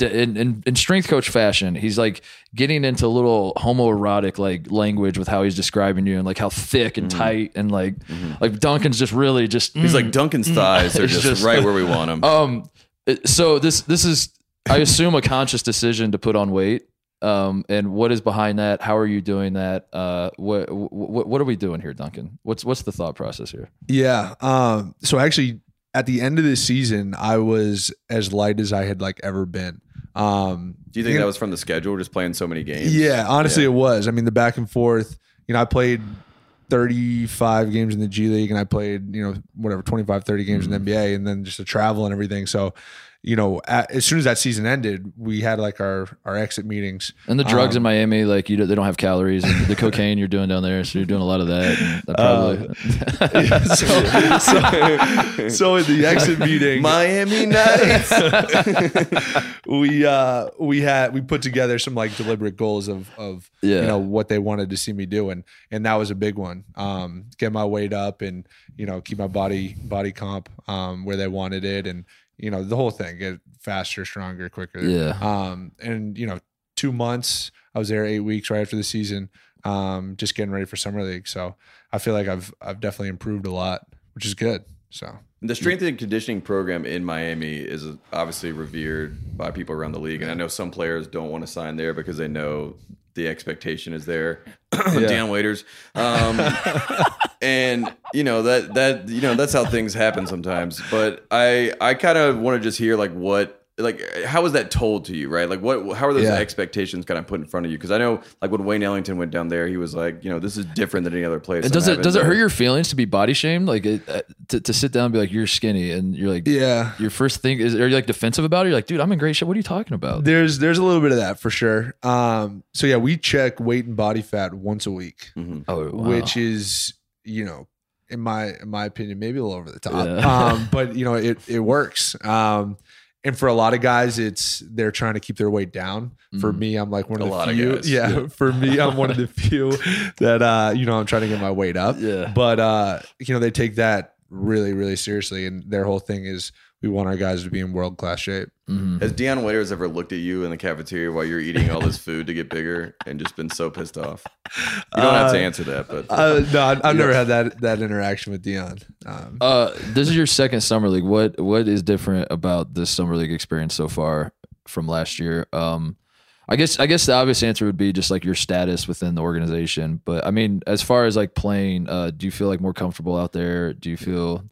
in, in, in strength coach fashion, he's like getting into a little homoerotic like language with how he's describing you and like how thick and tight and like like Duncan's just really just He's like Duncan's thighs are <laughs> just, just- right where we want them. <laughs> um so this this is I assume a conscious decision to put on weight. Um and what is behind that? How are you doing that? Uh what what, what are we doing here Duncan? What's what's the thought process here? Yeah. Um, so actually, at the end of the season, I was as light as I had like ever been. Um, Do you think that was from the schedule, just playing so many games? Yeah, honestly, Yeah. it was. I mean, the back and forth. You know, I played 35 games in the G League and I played, you know, whatever, 25, 30 games in the NBA and then just the travel and everything. So, you know, a as soon as that season ended, we had like our, our exit meetings. And the drugs Um, in Miami, like you, don't- they don't have calories, and the cocaine you're doing down there, so you're doing a lot of that. that probably, <laughs> so, so in the exit meeting, Miami Nights. <laughs> we uh we had we put together some like deliberate goals of of Yeah. you know what they wanted to see me do and and that was a big one um get my weight up and you know keep my body body comp um where they wanted it and you know the whole thing get faster stronger quicker. Yeah. um and you know two months i was there eight weeks right after the season um just getting ready for summer league. So i feel like i've i've definitely improved a lot which is good. So. The strength and conditioning program in Miami is obviously revered by people around the league, and I know some players don't want to sign there because they know the expectation is there. <clears throat> Dion Waiters, um, <laughs> and you know that that you know that's how things happen sometimes. But I I kind of want to just hear like what like how was that told to you right like what how are those Yeah. expectations kind of put in front of you because i know like when wayne ellington went down there he was like you know this is different than any other place And I'm does it does it hurt your feelings to be body shamed? Like it, uh, to, to sit down and be like you're skinny and you're like yeah your first thing is are you like defensive about it? You're like, dude, I'm in great shape. What are you talking about? There's there's a little bit of that for sure. Um, so yeah, we check weight and body fat once a week, Oh, wow. which is you know, in my in my opinion, maybe a little over the top. Yeah. Um, but you know, it it works. Um, and for a lot of guys, it's they're trying to keep their weight down. For Mhm. me, I'm like one of A the lot of few. guys. Yeah, for me, I'm one of the <laughs> few that uh, you know, I'm trying to get my weight up. Yeah. But uh, you know, they take that really, really seriously, and their whole thing is we want our guys to be in world class shape. Mhm. Has Dion Waiters ever looked at you in the cafeteria while you're eating all this food to get bigger and just been so pissed off? You don't have to Uh, answer that, but Uh, no, I've, I've Yeah. never had that that interaction with Dion. Um, Uh, this is your second summer league. What what is different about this summer league experience so far from last year? Um, I guess I guess the obvious answer would be just like your status within the organization. But I mean, as far as like playing, uh, do you feel like more comfortable out there? Do you feel,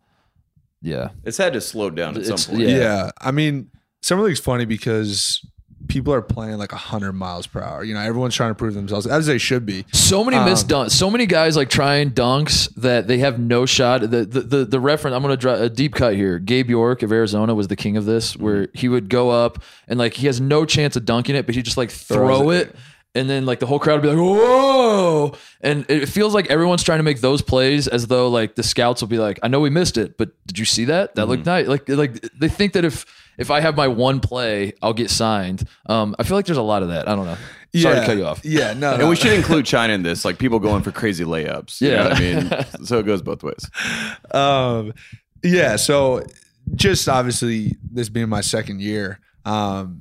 yeah, it's had to slow down at some point. yeah. yeah. I mean, summer league's funny because people are playing like hundred miles per hour. You know, everyone's trying to prove themselves as they should be. So many Um, missed dunks. So many guys like trying dunks that they have no shot. The the the, the reference. I'm going to draw a deep cut here. Gabe York of Arizona was the king of this, where he would go up and like he has no chance of dunking it, but he just like throw Throws it. It. And then like the whole crowd would be like, "Whoa!" And it feels like everyone's trying to make those plays as though like the scouts will be like, "I know we missed it, but did you see that? That looked nice." Like like they think that if if I have my one play, I'll get signed. Um, I feel like there's a lot of that. I don't know. Sorry yeah. to cut you off. Yeah, no, <laughs> And no. we should include China in this, like people going for crazy layups. You Yeah. know what I mean, <laughs> so it goes both ways. um, yeah. So just obviously this being my second year, um,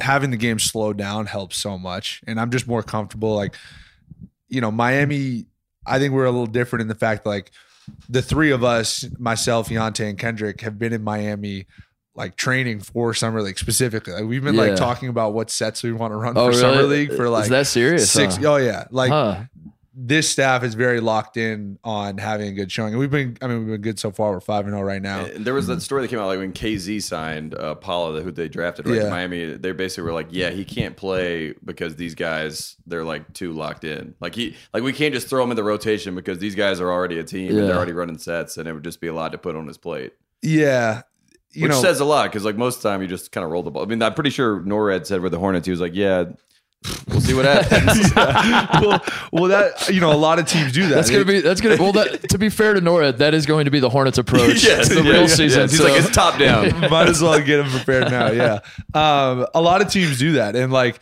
having the game slow down helps so much, and I'm just more comfortable. Like, you know, Miami. I think we're a little different in the fact like the three of us, myself, Yante, and Kendrick, have been in Miami. Like training for summer league specifically, like we've been Yeah. like talking about what sets we want to run Oh, for summer league uh, for like is that serious? six. huh? Oh yeah, like Huh. This staff is very locked in on having a good showing. And we've been, I mean, we've been good so far. We're five and zero right now. And there was that story that came out like when KZ signed uh, Paula, who they drafted right Yeah. to Miami. They basically were like, "Yeah, he can't play because these guys they're like too locked in. Like he, like we can't just throw him in the rotation because these guys are already a team Yeah. and they're already running sets, and it would just be a lot to put on his plate." Yeah, you Which know, says a lot because like most of the time you just kind of roll the ball. I mean, I'm pretty sure Norred said with the Hornets, he was like, "Yeah, we'll see what happens." <laughs> well, well, that you know, a lot of teams do that. That's gonna be that's gonna well that to be fair to Nora, that is going to be the Hornets approach. <laughs> yes, the yeah, real yeah, season. yes. He's so- like, "It's top down." <laughs> Might as well get them prepared now. Yeah, um, a lot of teams do that, and like,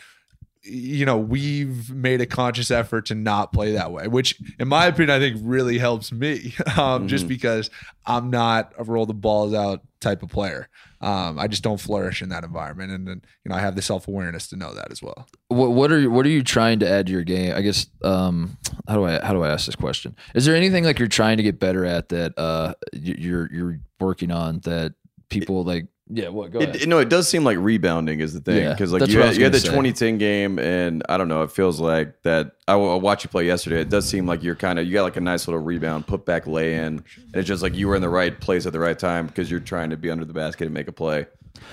you know, we've made a conscious effort to not play that way, which, in my opinion, I think really helps me, um, just because I'm not a roll the balls out type of player. Um, I just don't flourish in that environment, and then you know, I have the self awareness to know that as well. what, what are you, what are you trying to add to your game? I guess um, how do I how do I ask this question? Is there anything like you're trying to get better at that uh, you're you're working on that people like Yeah, what? Go ahead. It, no, it does seem like rebounding is the thing Yeah, because like you had, you had the say. 2010 game, and I don't know. It feels like that. I, I watched you play yesterday. It does seem like you're kind of you got like a nice little rebound, put back lay in, and it's just like you were in the right place at the right time because you're trying to be under the basket and make a play.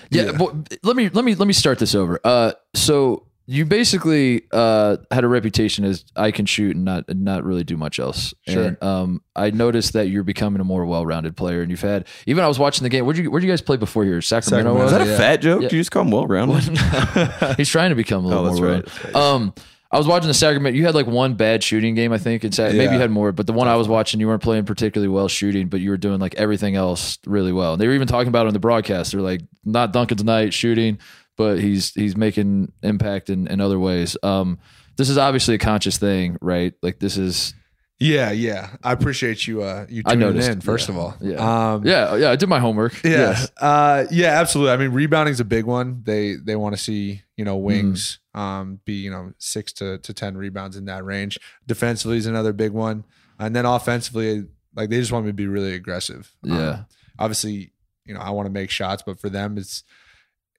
Yeah, but let me let me let me start this over. Uh, so you basically uh had a reputation as I can shoot and not and not really do much else. Sure. And, um, I noticed that you're becoming a more well-rounded player, and you've had even I was watching the game. Where'd you where'd you guys play before here? Sacramento. Sacramento. was Is that it? a fat joke? Yeah. Did you just call him well rounded? <laughs> He's trying to become a little Oh, more right. rounded. Um, I was watching the Sacramento. You had like one bad shooting game, I think. It's maybe Yeah. you had more, but the one I was watching, you weren't playing particularly well shooting, but you were doing like everything else really well. And they were even talking about it on the broadcast. They're like, not Duncan tonight shooting, but he's he's making impact in, in other ways. Um, this is obviously a conscious thing, right? Like this is Yeah, yeah. I appreciate you. Uh, you I tuning noticed. in first Yeah. of all. Yeah. Um, yeah, yeah. I did my homework. Yeah. Yes. Uh, yeah, absolutely. I mean, rebounding is a big one. They they want to see you know wings Mm-hmm. um, be you know six to, to ten rebounds in that range. Defensively is another big one, and then offensively, like they just want me to be really aggressive. Um, Yeah. obviously, you know, I want to make shots, but for them, it's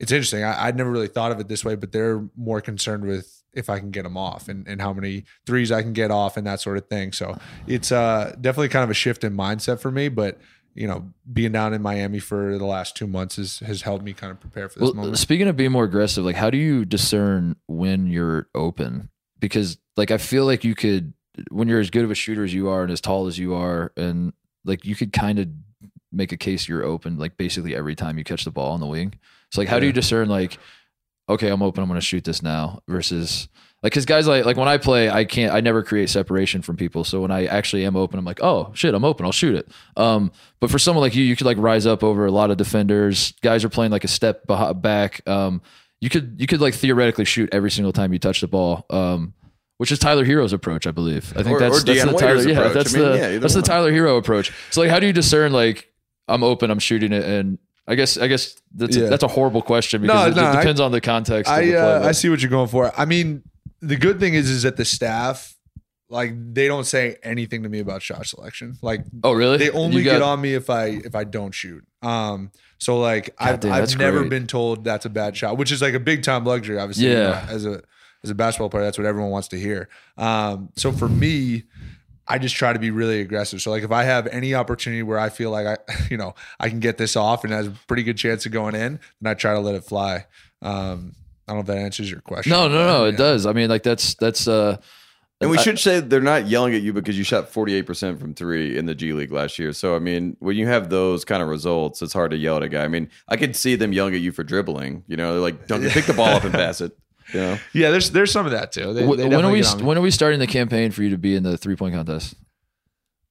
it's interesting. I, I'd never really thought of it this way, but they're more concerned with if I can get them off and, and how many threes I can get off and that sort of thing. So it's uh, definitely kind of a shift in mindset for me. But you know, being down in Miami for the last two months has has helped me kind of prepare for this Well, moment. speaking of being more aggressive, like how do you discern when you're open? Because like I feel like you could when you're as good of a shooter as you are and as tall as you are, and like you could kind of make a case you're open like basically every time you catch the ball on the wing. So like how do you discern like okay, I'm open, I'm going to shoot this now versus like cuz guys like like when I play, I can't I never create separation from people. So when I actually am open, I'm like, "Oh, shit, I'm open. I'll shoot it." Um but for someone like you, you could like rise up over a lot of defenders. Guys are playing like a step back. Um you could you could like theoretically shoot every single time you touch the ball. Um which is Tyler Herro's approach, I believe. I think Or- that's or that's the Tyler. Yeah, that's I mean, the yeah, that's the. Tyler Herro approach. So like, how do you discern like I'm open, I'm shooting it, and I guess I guess that's Yeah. a, that's a horrible question because No, it, no, it depends on the context. of I the uh, I see what you're going for. I mean, the good thing is is that the staff like they don't say anything to me about shot selection. Like oh really? they only got- get on me if I if I don't shoot. Um, so like I've, damn, I've never great. been told that's a bad shot, which is like a big time luxury. Obviously, you know, Yeah. as a as a basketball player, that's what everyone wants to hear. Um, so for me, I just try to be really aggressive. So like if I have any opportunity where I feel like I <laughs> you know I can get this off and has a pretty good chance of going in, then I try to let it fly. Um, I don't know if that answers your question. no, no, no. but, It yeah. does. I mean, like that's that's uh And we I- should say they're not yelling at you because you shot 48% from three in the G League last year. So, I mean, when you have those kind of results, it's hard to yell at a guy. I mean, I could see them yelling at you for dribbling. You know, they're like, don't <laughs> pick the ball up and pass it. You know? Yeah, there's there's some of that too. They, Wh- they when are we get when are we starting the campaign for you to be in the three point contest?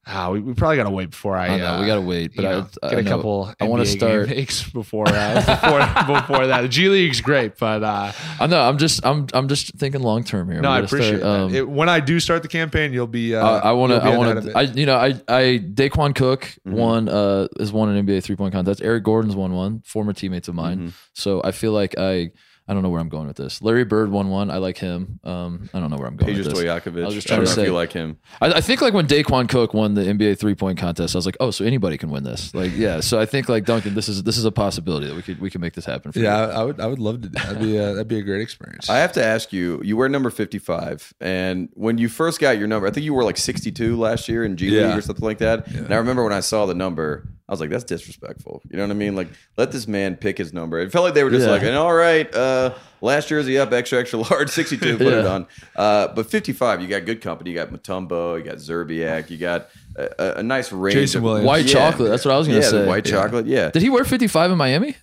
Ah, we, we probably got to wait before I. I know we uh, got to wait, but you I, know, I get a know. couple. I wanna start- game before uh, <laughs> before before that. The G League's great, but uh, I know. I'm just I'm I'm just thinking long term here. no, I gotta start, appreciate um, that. It, when I do start the campaign, you'll be. Uh, I want to. I want to. I you know I I Daequan Cook won uh has won an NBA three point contest. Eric Gordon's won one. Former teammates of mine. So I feel like I I don't know where I'm going with this. Larry Bird won one. I like him. Um I don't know where I'm going Peja with this. Stojakovic. I was just I trying don't to know say. if you like him. I, I think like when Daequan Cook won the NBA three point contest, I was like, oh, so anybody can win this. Like yeah. So I think like Duncan, this is this is a possibility that we could we can make this happen. For yeah, you. I, I would. I would love to. do that. That'd be a, that'd be a great experience. I have to ask you, you wear number 55. And when you first got your number, I think you were like 62 last year in G League Yeah. or something like that. And I remember when I saw the number, I was like, that's disrespectful. You know what I mean? Like, let this man pick his number. It felt like they were just Yeah. like, and all right, uh, last jersey up, extra, extra large, <laughs> 62, put it on. Uh, but 55, you got good company. You got Mutombo, you got Szczerbiak, you got a, a, a nice range. Jason of, Williams. White chocolate, that's what I was gonna yeah, say. white Yeah. chocolate. Yeah. Did he wear 55 in Miami?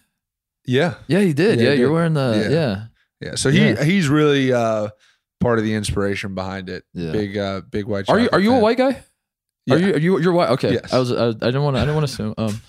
yeah, Yeah, he did. Yeah, Yeah, he you're did. wearing the Yeah. yeah. yeah. So he Yeah. he's really uh, part of the inspiration behind it. Yeah. Big uh, big white. Are you are you a white guy? Yeah. Are you are you you're white? Okay. Yes. I was I, I didn't want to I didn't want to assume. Um,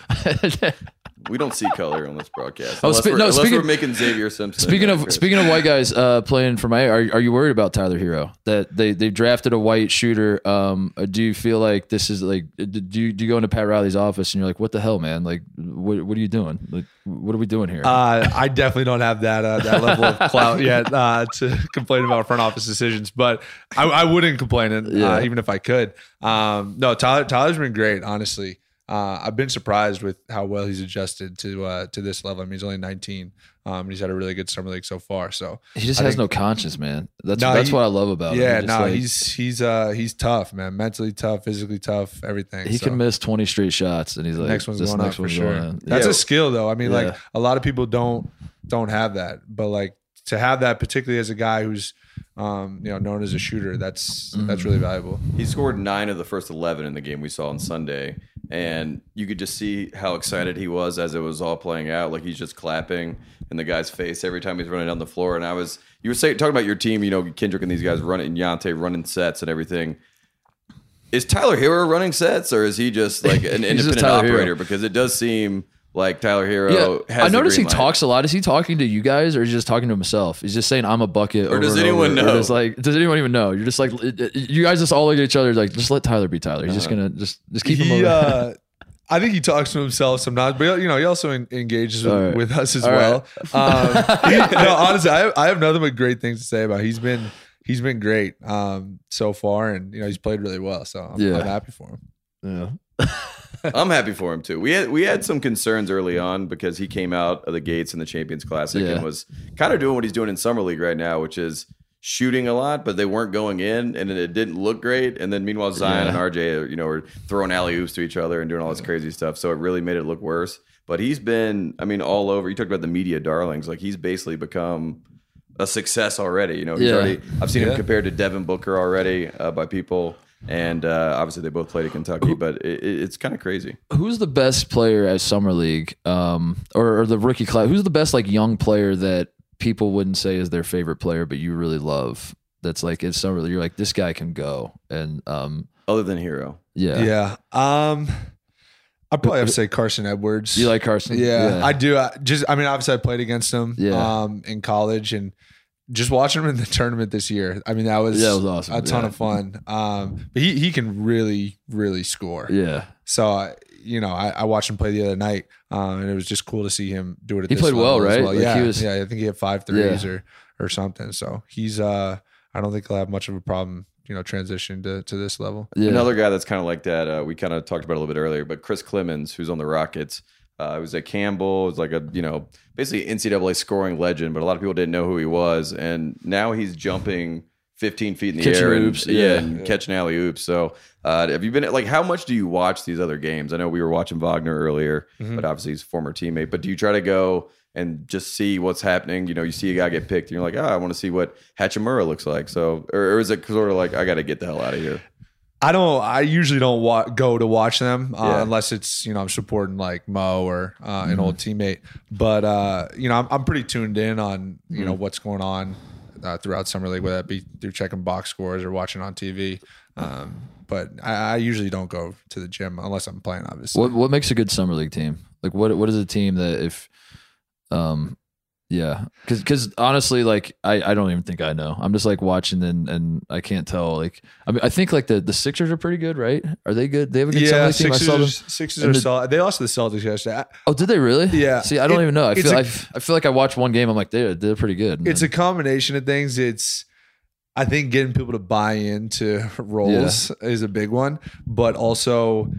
<laughs> We don't see color on this broadcast. Oh, unless spe- we're, no, unless speaking- we're making Xavier Simpson. speaking of Chris. speaking of white guys uh, playing for my, are are you worried about Tyler Herro that they they drafted a white shooter? Um, uh, do you feel like this is like do you do you go into Pat Riley's office and you're like, what the hell, man? Like, what what are you doing? Like, what are we doing here? Uh, I definitely don't have that uh, that level of clout <laughs> yet uh, to complain about front office decisions, but I, I wouldn't complain, uh, Yeah. even if I could. Um, no, Tyler, Tyler's been great, honestly. Uh, I've been surprised with how well he's adjusted to uh, to this level. I mean, he's only 19. Um, and he's had a really good summer league so far. So He just I has think- no conscience, man. That's No, that's he- what I love about him. yeah, He just, no, like- he's he's uh he's tough, man. Mentally tough, physically tough, everything. he So can miss twenty straight shots, and he's like, next one's this going next up for one's sure. going. That's Yeah. a skill, though. I mean, like a lot of people don't don't have that, but like to have that, particularly as a guy who's um you know known as a shooter, that's Mm-hmm. that's really valuable. He scored nine of the first 11 in the game we saw on Sunday. And you could just see how excited he was as it was all playing out. Like he's just clapping in the guy's face every time he's running down the floor. And I was, you were saying, talking about your team, you know, Kendrick and these guys running, Yante running sets and everything. Is Tyler Herro running sets or is he just like an <laughs> independent Tyler Herro. operator? Because it does seem like Tyler Herro Yeah, has I the notice he light. talks a lot. Is he talking to you guys, or is he just talking to himself? He's just saying, "I'm a bucket." Or does anyone over. Know? does, like, does anyone even know? You're just like, it- it- you guys just all look at each other like, just let Tyler be Tyler. He's just Uh-huh. gonna just just keep him. over. uh, <laughs> I think he talks to himself sometimes, but you know, he also en- engages with, All right. with us as All well. Um, <laughs> no, honestly, I have, I have nothing but great things to say about. Him. He's been he's been great um, so far, and you know, he's played really well. So I'm, Yeah. I'm happy for him. yeah. <laughs> I'm happy for him too. We had we had some concerns early on because he came out of the gates in the Champions Classic Yeah. and was kind of doing what he's doing in summer league right now, which is shooting a lot, but they weren't going in, and it didn't look great. And then meanwhile, Zion Yeah. and RJ, you know, were throwing alley oops to each other and doing all this crazy stuff. So it really made it look worse. But he's been, I mean, all over. You talked about the media darlings, like he's basically become a success already. You know, he's Yeah. already. I've seen Yeah. him compared to Devin Booker already uh, by people. And uh, obviously, they both played at Kentucky, but it, it, it's kind of crazy. Who's the best player at summer league, um, or, or the rookie class? Who's the best like young player that people wouldn't say is their favorite player, but you really love? That's like it's summer league, you're like this guy can go, and um, Other than Herro, yeah, Yeah. Um, I probably have to say Carson Edwards. You like Carson? Yeah, I do. I just, I mean, obviously, I played against him. Yeah. Um, in college and just watching him in the <laughs> tournament this year. I mean, that was Yeah, was awesome. A ton Yeah. of fun. Um, but he he can really really score. yeah. So I, you know, I, I watched him play the other night, um, and it was just cool to see him do it. At He this played well, level as right? Like, he yeah, was- yeah. I think he had five threes Yeah. or or something. So he's, uh, I don't think he'll have much of a problem, you know, transition to to this level. Yeah. Another guy that's kind of like that. Uh, we kind of talked about a little bit earlier, but Chris Clemons, who's on the Rockets, uh, was at Campbell. It Was like a you know basically NCAA scoring legend, but a lot of people didn't know who he was, and now he's jumping 15 feet in the Catching air and, oops, yeah, yeah. and catching alley oops. So uh, have you been like how much do you watch these other games? I know we were watching Wagner earlier, Mm-hmm. but obviously he's a former teammate. But do you try to go? And just see what's happening. You know, you see a guy get picked, and you're like, "Oh, I want to see what Hachimura looks like." So, or, or is it sort of like, "I got to get the hell out of here"? I don't. I usually don't wa- go to watch them uh, Yeah. unless it's you know I'm supporting like Mo or uh, an Mm-hmm. old teammate. But uh, you know I'm, I'm pretty tuned in on you Mm-hmm. know what's going on uh, throughout summer league, whether that be through checking box scores or watching on TV. Um, but I, I usually don't go to the gym unless I'm playing. Obviously, What what makes a good summer league team? Like what what is a team that if um yeah. Because because honestly like I, I don't even think I know. I'm just like watching and and I can't tell like I mean I think like the the Sixers are pretty good right? Are they good? They have a good yeah, league team. I saw them. Sixers, Sixers and are the- solid. They lost to the Celtics yesterday. Oh did they really? Yeah. see I don't It- even know. I feel a- I I feel like I watched one game. I'm like they're they're pretty good. And it's a combination of things. It's I think getting people to buy into roles is a big one, but also,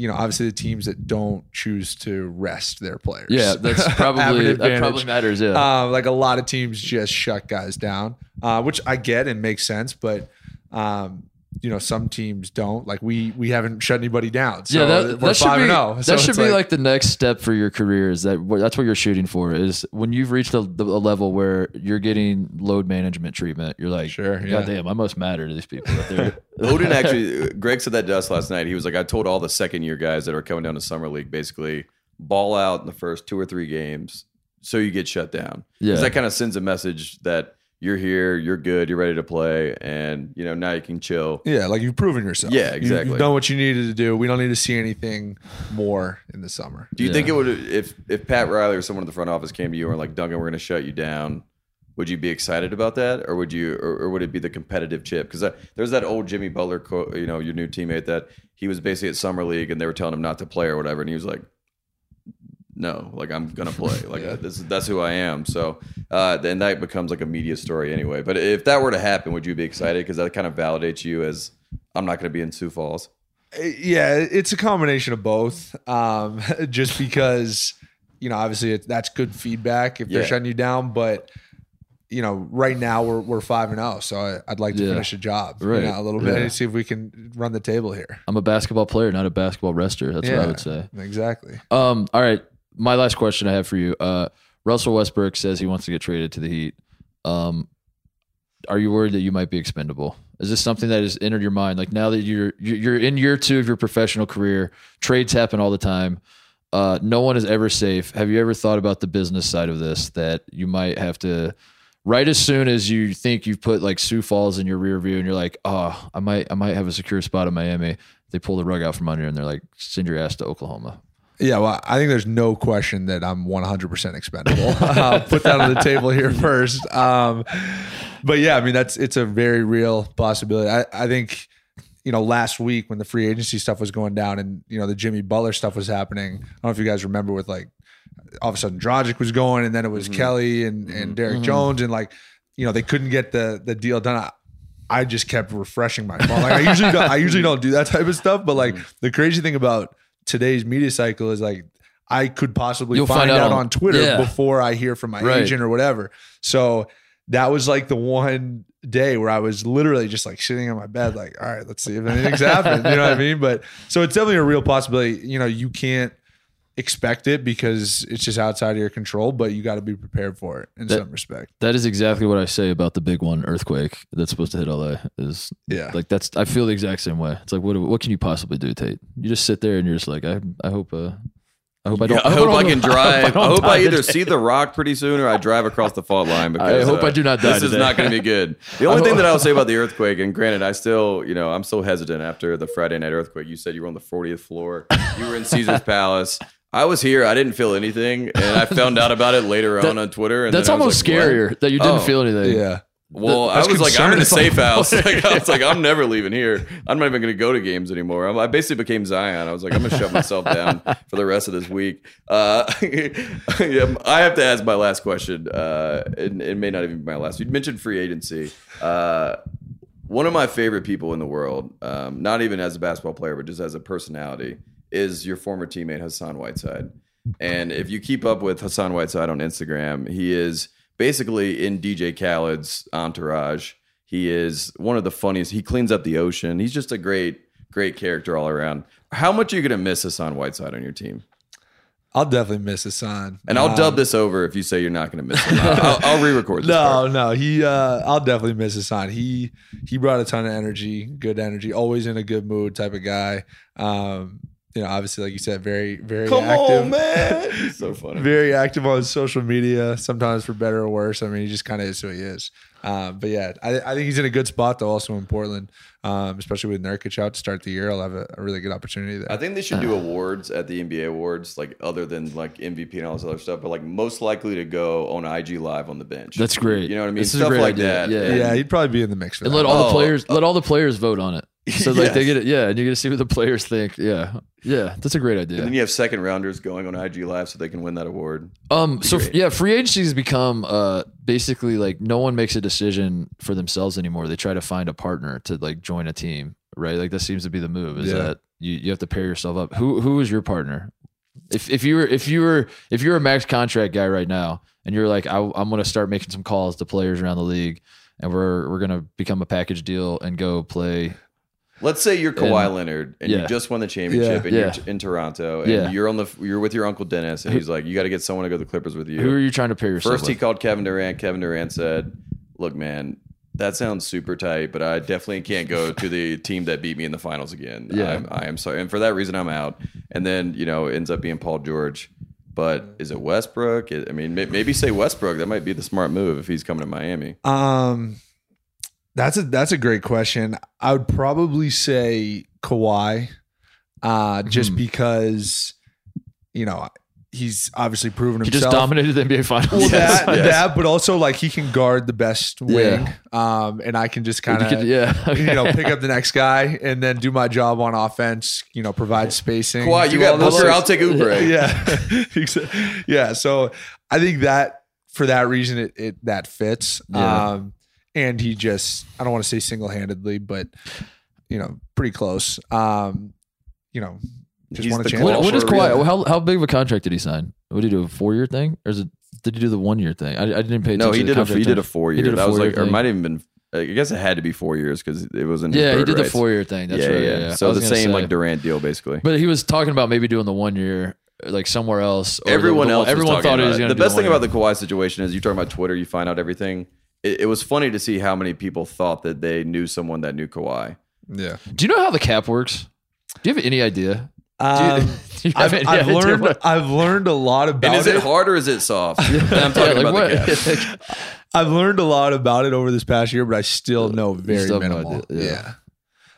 you know, obviously the teams that don't choose to rest their players. yeah <laughs> that's probably that probably matters yeah Uh, like a lot of teams just shut guys down, uh, which I get and makes sense, but um, you know, some teams don't. Like we we haven't shut anybody down. So yeah, that, we're that should be and zero. that should it's be like, the next step for your career. Is that that's what you're shooting for? Is when you've reached a, a level where you're getting load management treatment. You're like, Sure, God yeah. damn, I must matter to these people. That they're, <laughs> Odin actually, Greg said that to us last night. He was like, I told all the second year guys that are coming down to summer league basically ball out in the first two or three games, so you get shut down Yeah. that kind of sends a message that you're here, you're good, you're ready to play, and you know now you can chill. Yeah, like you've proven yourself. Yeah, You- exactly. You've done what you needed to do. We don't need to see anything more in the summer. Do you Yeah. think it would if if Pat Riley or someone in the front office came to you and were like, Duncan, we're going to shut you down? Would you be excited about that, or would you, or, or would it be the competitive chip? Because uh, there's that old Jimmy Butler, quote, you know, your new teammate that he was basically at summer league and they were telling him not to play or whatever, and he was like, "No, like I'm gonna play. <laughs> Like this, that's who I am." So, uh, then that becomes like a media story anyway. But if that were to happen, would you be excited? Because that kind of validates you as I'm not going to be in Sioux Falls. Yeah, it's a combination of both. Um, <laughs> just because, you know, obviously it, that's good feedback if they're shutting you down, but you know, right now we're we're five and zero, so I, I'd like to Yeah. finish a job, Right. you know, a little bit, Yeah. and see if we can run the table here. I'm a basketball player, not a basketball wrestler. That's what I would say. exactly. Um, all right. My last question I have for you. Uh, Russell Westbrook says he wants to get traded to the Heat. Um, are you worried that you might be expendable? Is this something that has entered your mind? Like now that you're you're in year two of your professional career, trades happen all the time. Uh, no one is ever safe. Have you ever thought about the business side of this? That you might have to, right as soon as you think you've put like Sioux Falls in your rear view, and you're like, oh, I might I might have a secure spot in Miami. They pull the rug out from under, and they're like, send your ass to Oklahoma. Yeah, well, I think there's no question that I'm 100% expendable. <laughs> I'll put that on the table here <laughs> first. Um, but yeah, I mean that's it's a very real possibility. I, I think you know last week when the free agency stuff was going down and you know the Jimmy Butler stuff was happening. I don't know if you guys remember with like all of a sudden Dragic was going and then it was mm-hmm. Kelly and and mm-hmm. Derrick mm-hmm. Jones and like you know they couldn't get the the deal done. I, I just kept refreshing my phone. Like I usually don't, I usually don't do that type of stuff, but like the crazy thing about today's media cycle is like I could possibly You'll find, find out out, on- on Twitter Yeah. before I hear from my Right. agent or whatever. So that was like the one day where I was literally just like sitting on my bed, like, all right, let's see if anything's happened. You know what I mean? But so it's definitely a real possibility. You know, you can't expect it because it's just outside of your control, but you got to be prepared for it in That- some respect. That is exactly what I say about the big one earthquake that's supposed to hit LA. Is Yeah. like that's I feel the exact same way. It's like what what can you possibly do, Tate? You just sit there and you're just like I I hope uh I hope I don't. Yeah, I <laughs> hope I don't- can <laughs> drive. I don't hope I either today. see the rock pretty soon or I drive across the fault line. Because I hope uh, I do not die This is not going to be good. <laughs> The only thing that I'll say about the earthquake, and granted, I still, you know, I'm still hesitant after the Friday night earthquake. You said you were on the 40th floor. You were in Caesar's Palace. I was here. I didn't feel anything, and I found out about it later <laughs> on on Twitter. And That's then I was almost like, what? scarier that you didn't Oh. feel anything. Yeah. Well, I That's was like, I'm in a safe house. <laughs> <laughs> Like, I was like, I'm never leaving here. I'm not even going to go to games anymore. I'm, I basically became Zion. I was like, I'm going to shut myself down for the rest of this week. Uh, yeah, I have to ask my last question. Uh, it, it may not even be my last. You mentioned free agency. Uh, one of my favorite people in the world, um, not even as a basketball player, but just as a personality, is your former teammate Hassan Whiteside. And if you keep up with Hassan Whiteside on Instagram, he is basically in DJ Khaled's entourage. He is one of the funniest. He cleans up the ocean. He's just a great, great character all around. How much are you going to miss Hassan Whiteside on your team? I'll definitely miss Hassan. And I'll Um, dub this over if you say you're not going to miss him. I'll, I'll, re-record this. <laughs> No, part. no, he. Uh, I'll definitely miss Hassan. He he brought a ton of energy, good energy, always in a good mood type of guy. Um, you know, obviously, like you said, very very Come active, on, man! So <laughs> funny. very active on social media. Sometimes for better or worse. I mean, he just kind of is who he is. Um, but yeah, I, I think he's in a good spot though. Also in Portland, um, especially with Nurkic out to start the year, I'll have a, a really good opportunity there. I think they should do awards at the NBA awards, like other than like MVP and all this other stuff, but like most likely to go on IG Live on the bench. That's great. You know what I mean? This is a Stuff great like idea. that. Yeah. Yeah, he'd probably be in the mix for And that. let all the Oh, players let all the players vote on it. So like they <laughs> get it, yeah, and you get to see what the players think. Yeah, yeah, that's a great idea. And then you have second rounders going on IG Live so they can win that award. Um, so great. yeah, free agency has become uh basically like no one makes a decision for themselves anymore. They try to find a partner to like join a team, right? Like that seems to be the move. Is Yeah. that you you have to pair yourself up. Who who is your partner? If if you were if you were if you're a max contract guy right now and you're like I, I'm going to start making some calls to players around the league and we're we're going to become a package deal and go play Let's say you're Kawhi And- Leonard and yeah. you just won the championship Yeah. and Yeah. you're in Toronto and Yeah. you're on the you're with your uncle Dennis and he's like, you got to get someone to go to the Clippers with you. who are you trying to pair yourself First, he called Kevin Durant. Kevin Durant said, "Look, man, that sounds super tight, but I definitely can't go to the <laughs> team that beat me in the finals again. Yeah. I'm, I am sorry, and for that reason, I'm out." And then you know, it ends up being Paul George. But is it Westbrook? I mean, maybe say Westbrook. That might be the smart move if he's coming to Miami. Um, that's a that's a great question. I would probably say Kawhi, uh, just Mhm. because you know he's obviously proven He himself. just dominated the NBA finals. Well, Yes, that, yes. that, but also like he can guard the best wing, um, and I can just kind of could- yeah, <laughs> you know pick up the next guy and then do my job on offense. You know, provide spacing. Kawhi, you got all Booker. I'll take Oubre. <laughs> yeah, <laughs> Exa- yeah. So I think that for that reason, it, it that fits. Yeah. Um, and he just I don't want to say single handedly, but you know, pretty close. Um, you know, just He's want a the chance. What, what is for a. Kawhi? How how big of a contract did he sign? What did he do? A four year thing, or is it? Did he do the one year thing? I, I didn't pay attention. No, he to the did a he did a terms. four He year. did a That was four-year like, or it thing. might even been. I guess it had to be four years because it was in. his Yeah, he bird did the four year thing. That's yeah, right. yeah. Yeah, So the same say. like Durant deal, basically. But he was talking about maybe doing the one year, like somewhere else. or the- everyone the- else. everyone talking thought he was about it. going The to. best thing about the Kawhi situation is you talk about Twitter. You find out everything. It, it was funny to see how many people thought that they knew someone that knew Kawhi. yeah. Do you know how the cap works? Do you have any idea? <laughs> Um, Do you have I've, any I've idea learned what- I've learned a lot about And is it it. hard or is it soft? <laughs> I'm Yeah, talking like about what? the cap. <laughs> I've learned a lot about it over this past year, but I still know very still minimal. idea, yeah. yeah.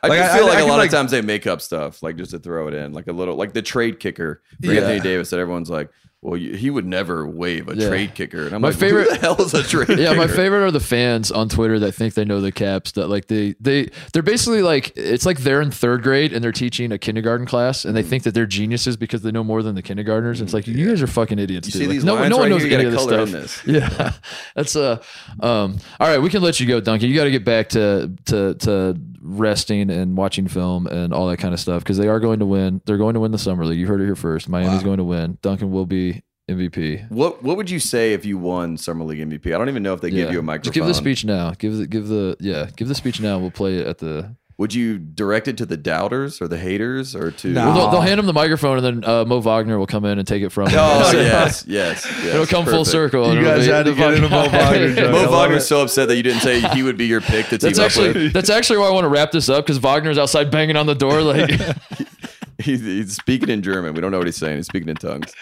I Like, just feel I- like I a lot like- of times they make up stuff, like just to throw it in, like a little, like the trade kicker for Yeah. Anthony Davis that everyone's like, well, he would never waive a Yeah. trade kicker. And I'm My like, favorite- the hell is a <laughs> trade yeah, kicker? my favorite are the fans on Twitter that think they know the caps. That like they they they're basically like it's like they're in third grade and they're teaching a kindergarten class and they think that they're geniuses because they know more than the kindergartners. It's like you guys are fucking idiots. You dude. see Like, these no, lines no one right knows here? Any of this stuff. in <laughs> Yeah, that's uh um. All right, we can let you go, Duncan. You got to get back to to to resting and watching film and all that kind of stuff because they are going to win. They're going to win the summer league. You heard it here first. Miami's Wow. going to win. Duncan will be MVP. What What would you say if you won Summer League MVP? I don't even know if they give you a microphone. Just give the speech now. Give the give the yeah. Give the speech now. We'll play it at the. Would you direct it to the doubters or the haters or to? No. Well, they'll, they'll hand him the microphone and then uh, Mo Wagner will come in and take it from him. Oh <laughs> yes, yes, yes. It'll come full circle. You guys had to get into Mo Wagner <laughs> joke. Mo Wagner's so upset that you didn't say he would be your pick to team That's up actually with. that's actually why I want to wrap this up because Wagner's outside banging on the door like <laughs> He's, he's speaking in German. We don't know what he's saying. He's speaking in tongues.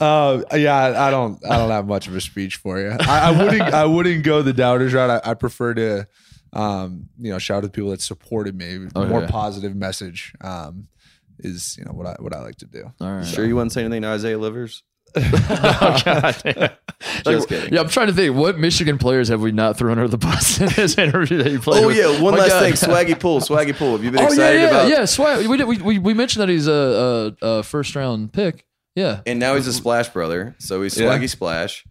Uh, yeah, I- I don't, I don't have much of a speech for you. I, I wouldn't, I wouldn't go the doubters route. I, I prefer to, um, you know, shout out to people that supported me. Okay. More positive message, um, is you know what I what I like to do. all right. Sure, you wouldn't say anything to Isaiah Livers? <laughs> <laughs> Like, Just kidding. Yeah, I'm trying to think. What Michigan players have we not thrown under the bus in this <laughs> interview that you played? Oh with? yeah, one My last God. thing. Swaggy Poole, Swaggy Poole. Have you been Oh yeah, excited yeah, about? yeah. Swag. We, did, we we we mentioned that he's a, a, a first round pick. Yeah. And now he's a Splash brother, so he's Yeah. Swaggy Splash.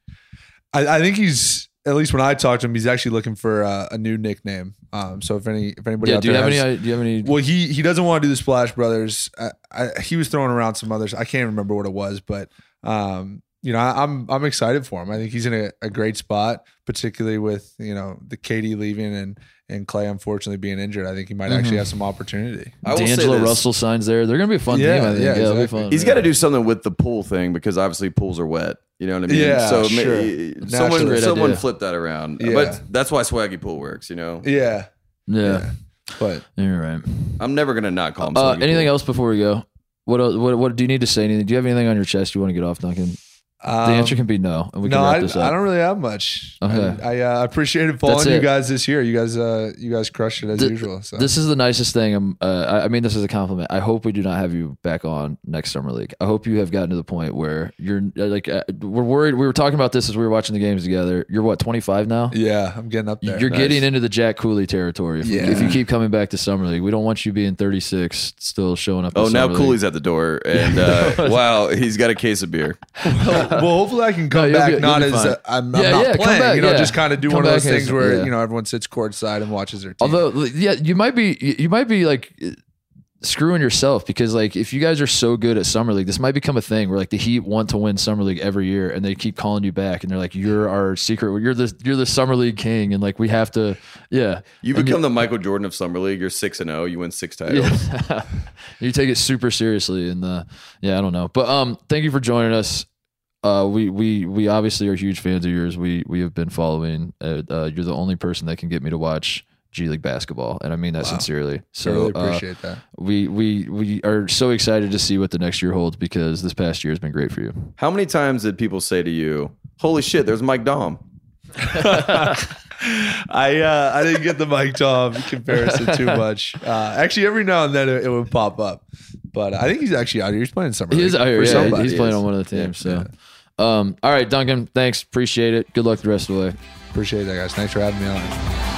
I, I think he's at least when I talked to him, he's actually looking for uh, a new nickname. Um, so if any if anybody Yeah. out Do you there have has, any? Do you have any? Well, he he doesn't want to do the Splash Brothers. I, I, he was throwing around some others. I can't remember what it was, but um, you know, I, I'm I'm excited for him. I think he's in a, a great spot, particularly with you know the KD leaving and and Clay unfortunately being injured. I think he might actually have some opportunity. I will say D'Angelo. Russell signs there. They're gonna be a fun Yeah, team. I think. yeah, Yeah, it'll be exactly. fun. He's yeah. got to do something with the pool thing because obviously pools are wet. You know what I mean? Yeah, so ma- sure. someone Naturally. someone idea. flip that around. Yeah. But that's why Swaggy Poole works. You know, Yeah, Yeah. but You're right. I'm never gonna not call him. Uh, anything Pool. else before we go? What, what what do you need to say? Anything? Do you have anything on your chest you want to get off, Duncan? Um, The answer can be no, and we no, can wrap I, this up. I don't really have much. Okay. I, I uh, appreciated following you guys this year. You guys, uh, you guys crushed it as Th- usual. So This is the nicest thing. Um, uh, I I mean, this is a compliment. I hope we do not have you back on next summer league. I hope you have gotten to the point where you're uh, like, uh, we're worried. We were talking about this as we were watching the games together. You're what, 25 now? yeah, I'm getting up there. You're getting into the Jack Cooley territory. If, Yeah. if you keep coming back to summer league, we don't want you being 36 still showing up. Oh, now Summer League. Cooley's at the door, and <laughs> uh, wow, he's got a case of beer. <laughs> <laughs> <laughs> well, hopefully I can come you'll back be- you'll not be as fine. uh, I'm, I'm Yeah, not yeah, come playing. back, you know, yeah. just kind of do Come one of those back as- things where yeah. you know everyone sits courtside and watches their team. Although, yeah, you might be, you might be like screwing yourself because like if you guys are so good at summer league, this might become a thing where like the Heat want to win summer league every year, and they keep calling you back, and they're like, "You're our secret. You're the you're the summer league king," and like we have to, yeah. You And become the Michael Jordan of summer league. You're six and zero. You win six titles. Yeah. <laughs> you take it super seriously and uh yeah, I don't know. But um thank you for joining us. Uh we we we obviously are huge fans of yours. We we have been following uh, uh you're the only person that can get me to watch G League basketball and I mean that sincerely. So I So really uh, appreciate that. we we we are so excited to see what the next year holds because this past year has been great for you. How many times did people say to you, "Holy shit, there's Mike Dom"? <laughs> I uh, I didn't get the Mike Tom comparison too <laughs> much. Uh, actually, every now and then it, it would pop up, but I think he's actually out here. He's playing summer. He is out here, yeah, somebody. he's playing on one of the teams. So um all right, Duncan, thanks. Appreciate it. Good luck the rest of the way. Appreciate that, guys. Thanks for having me on.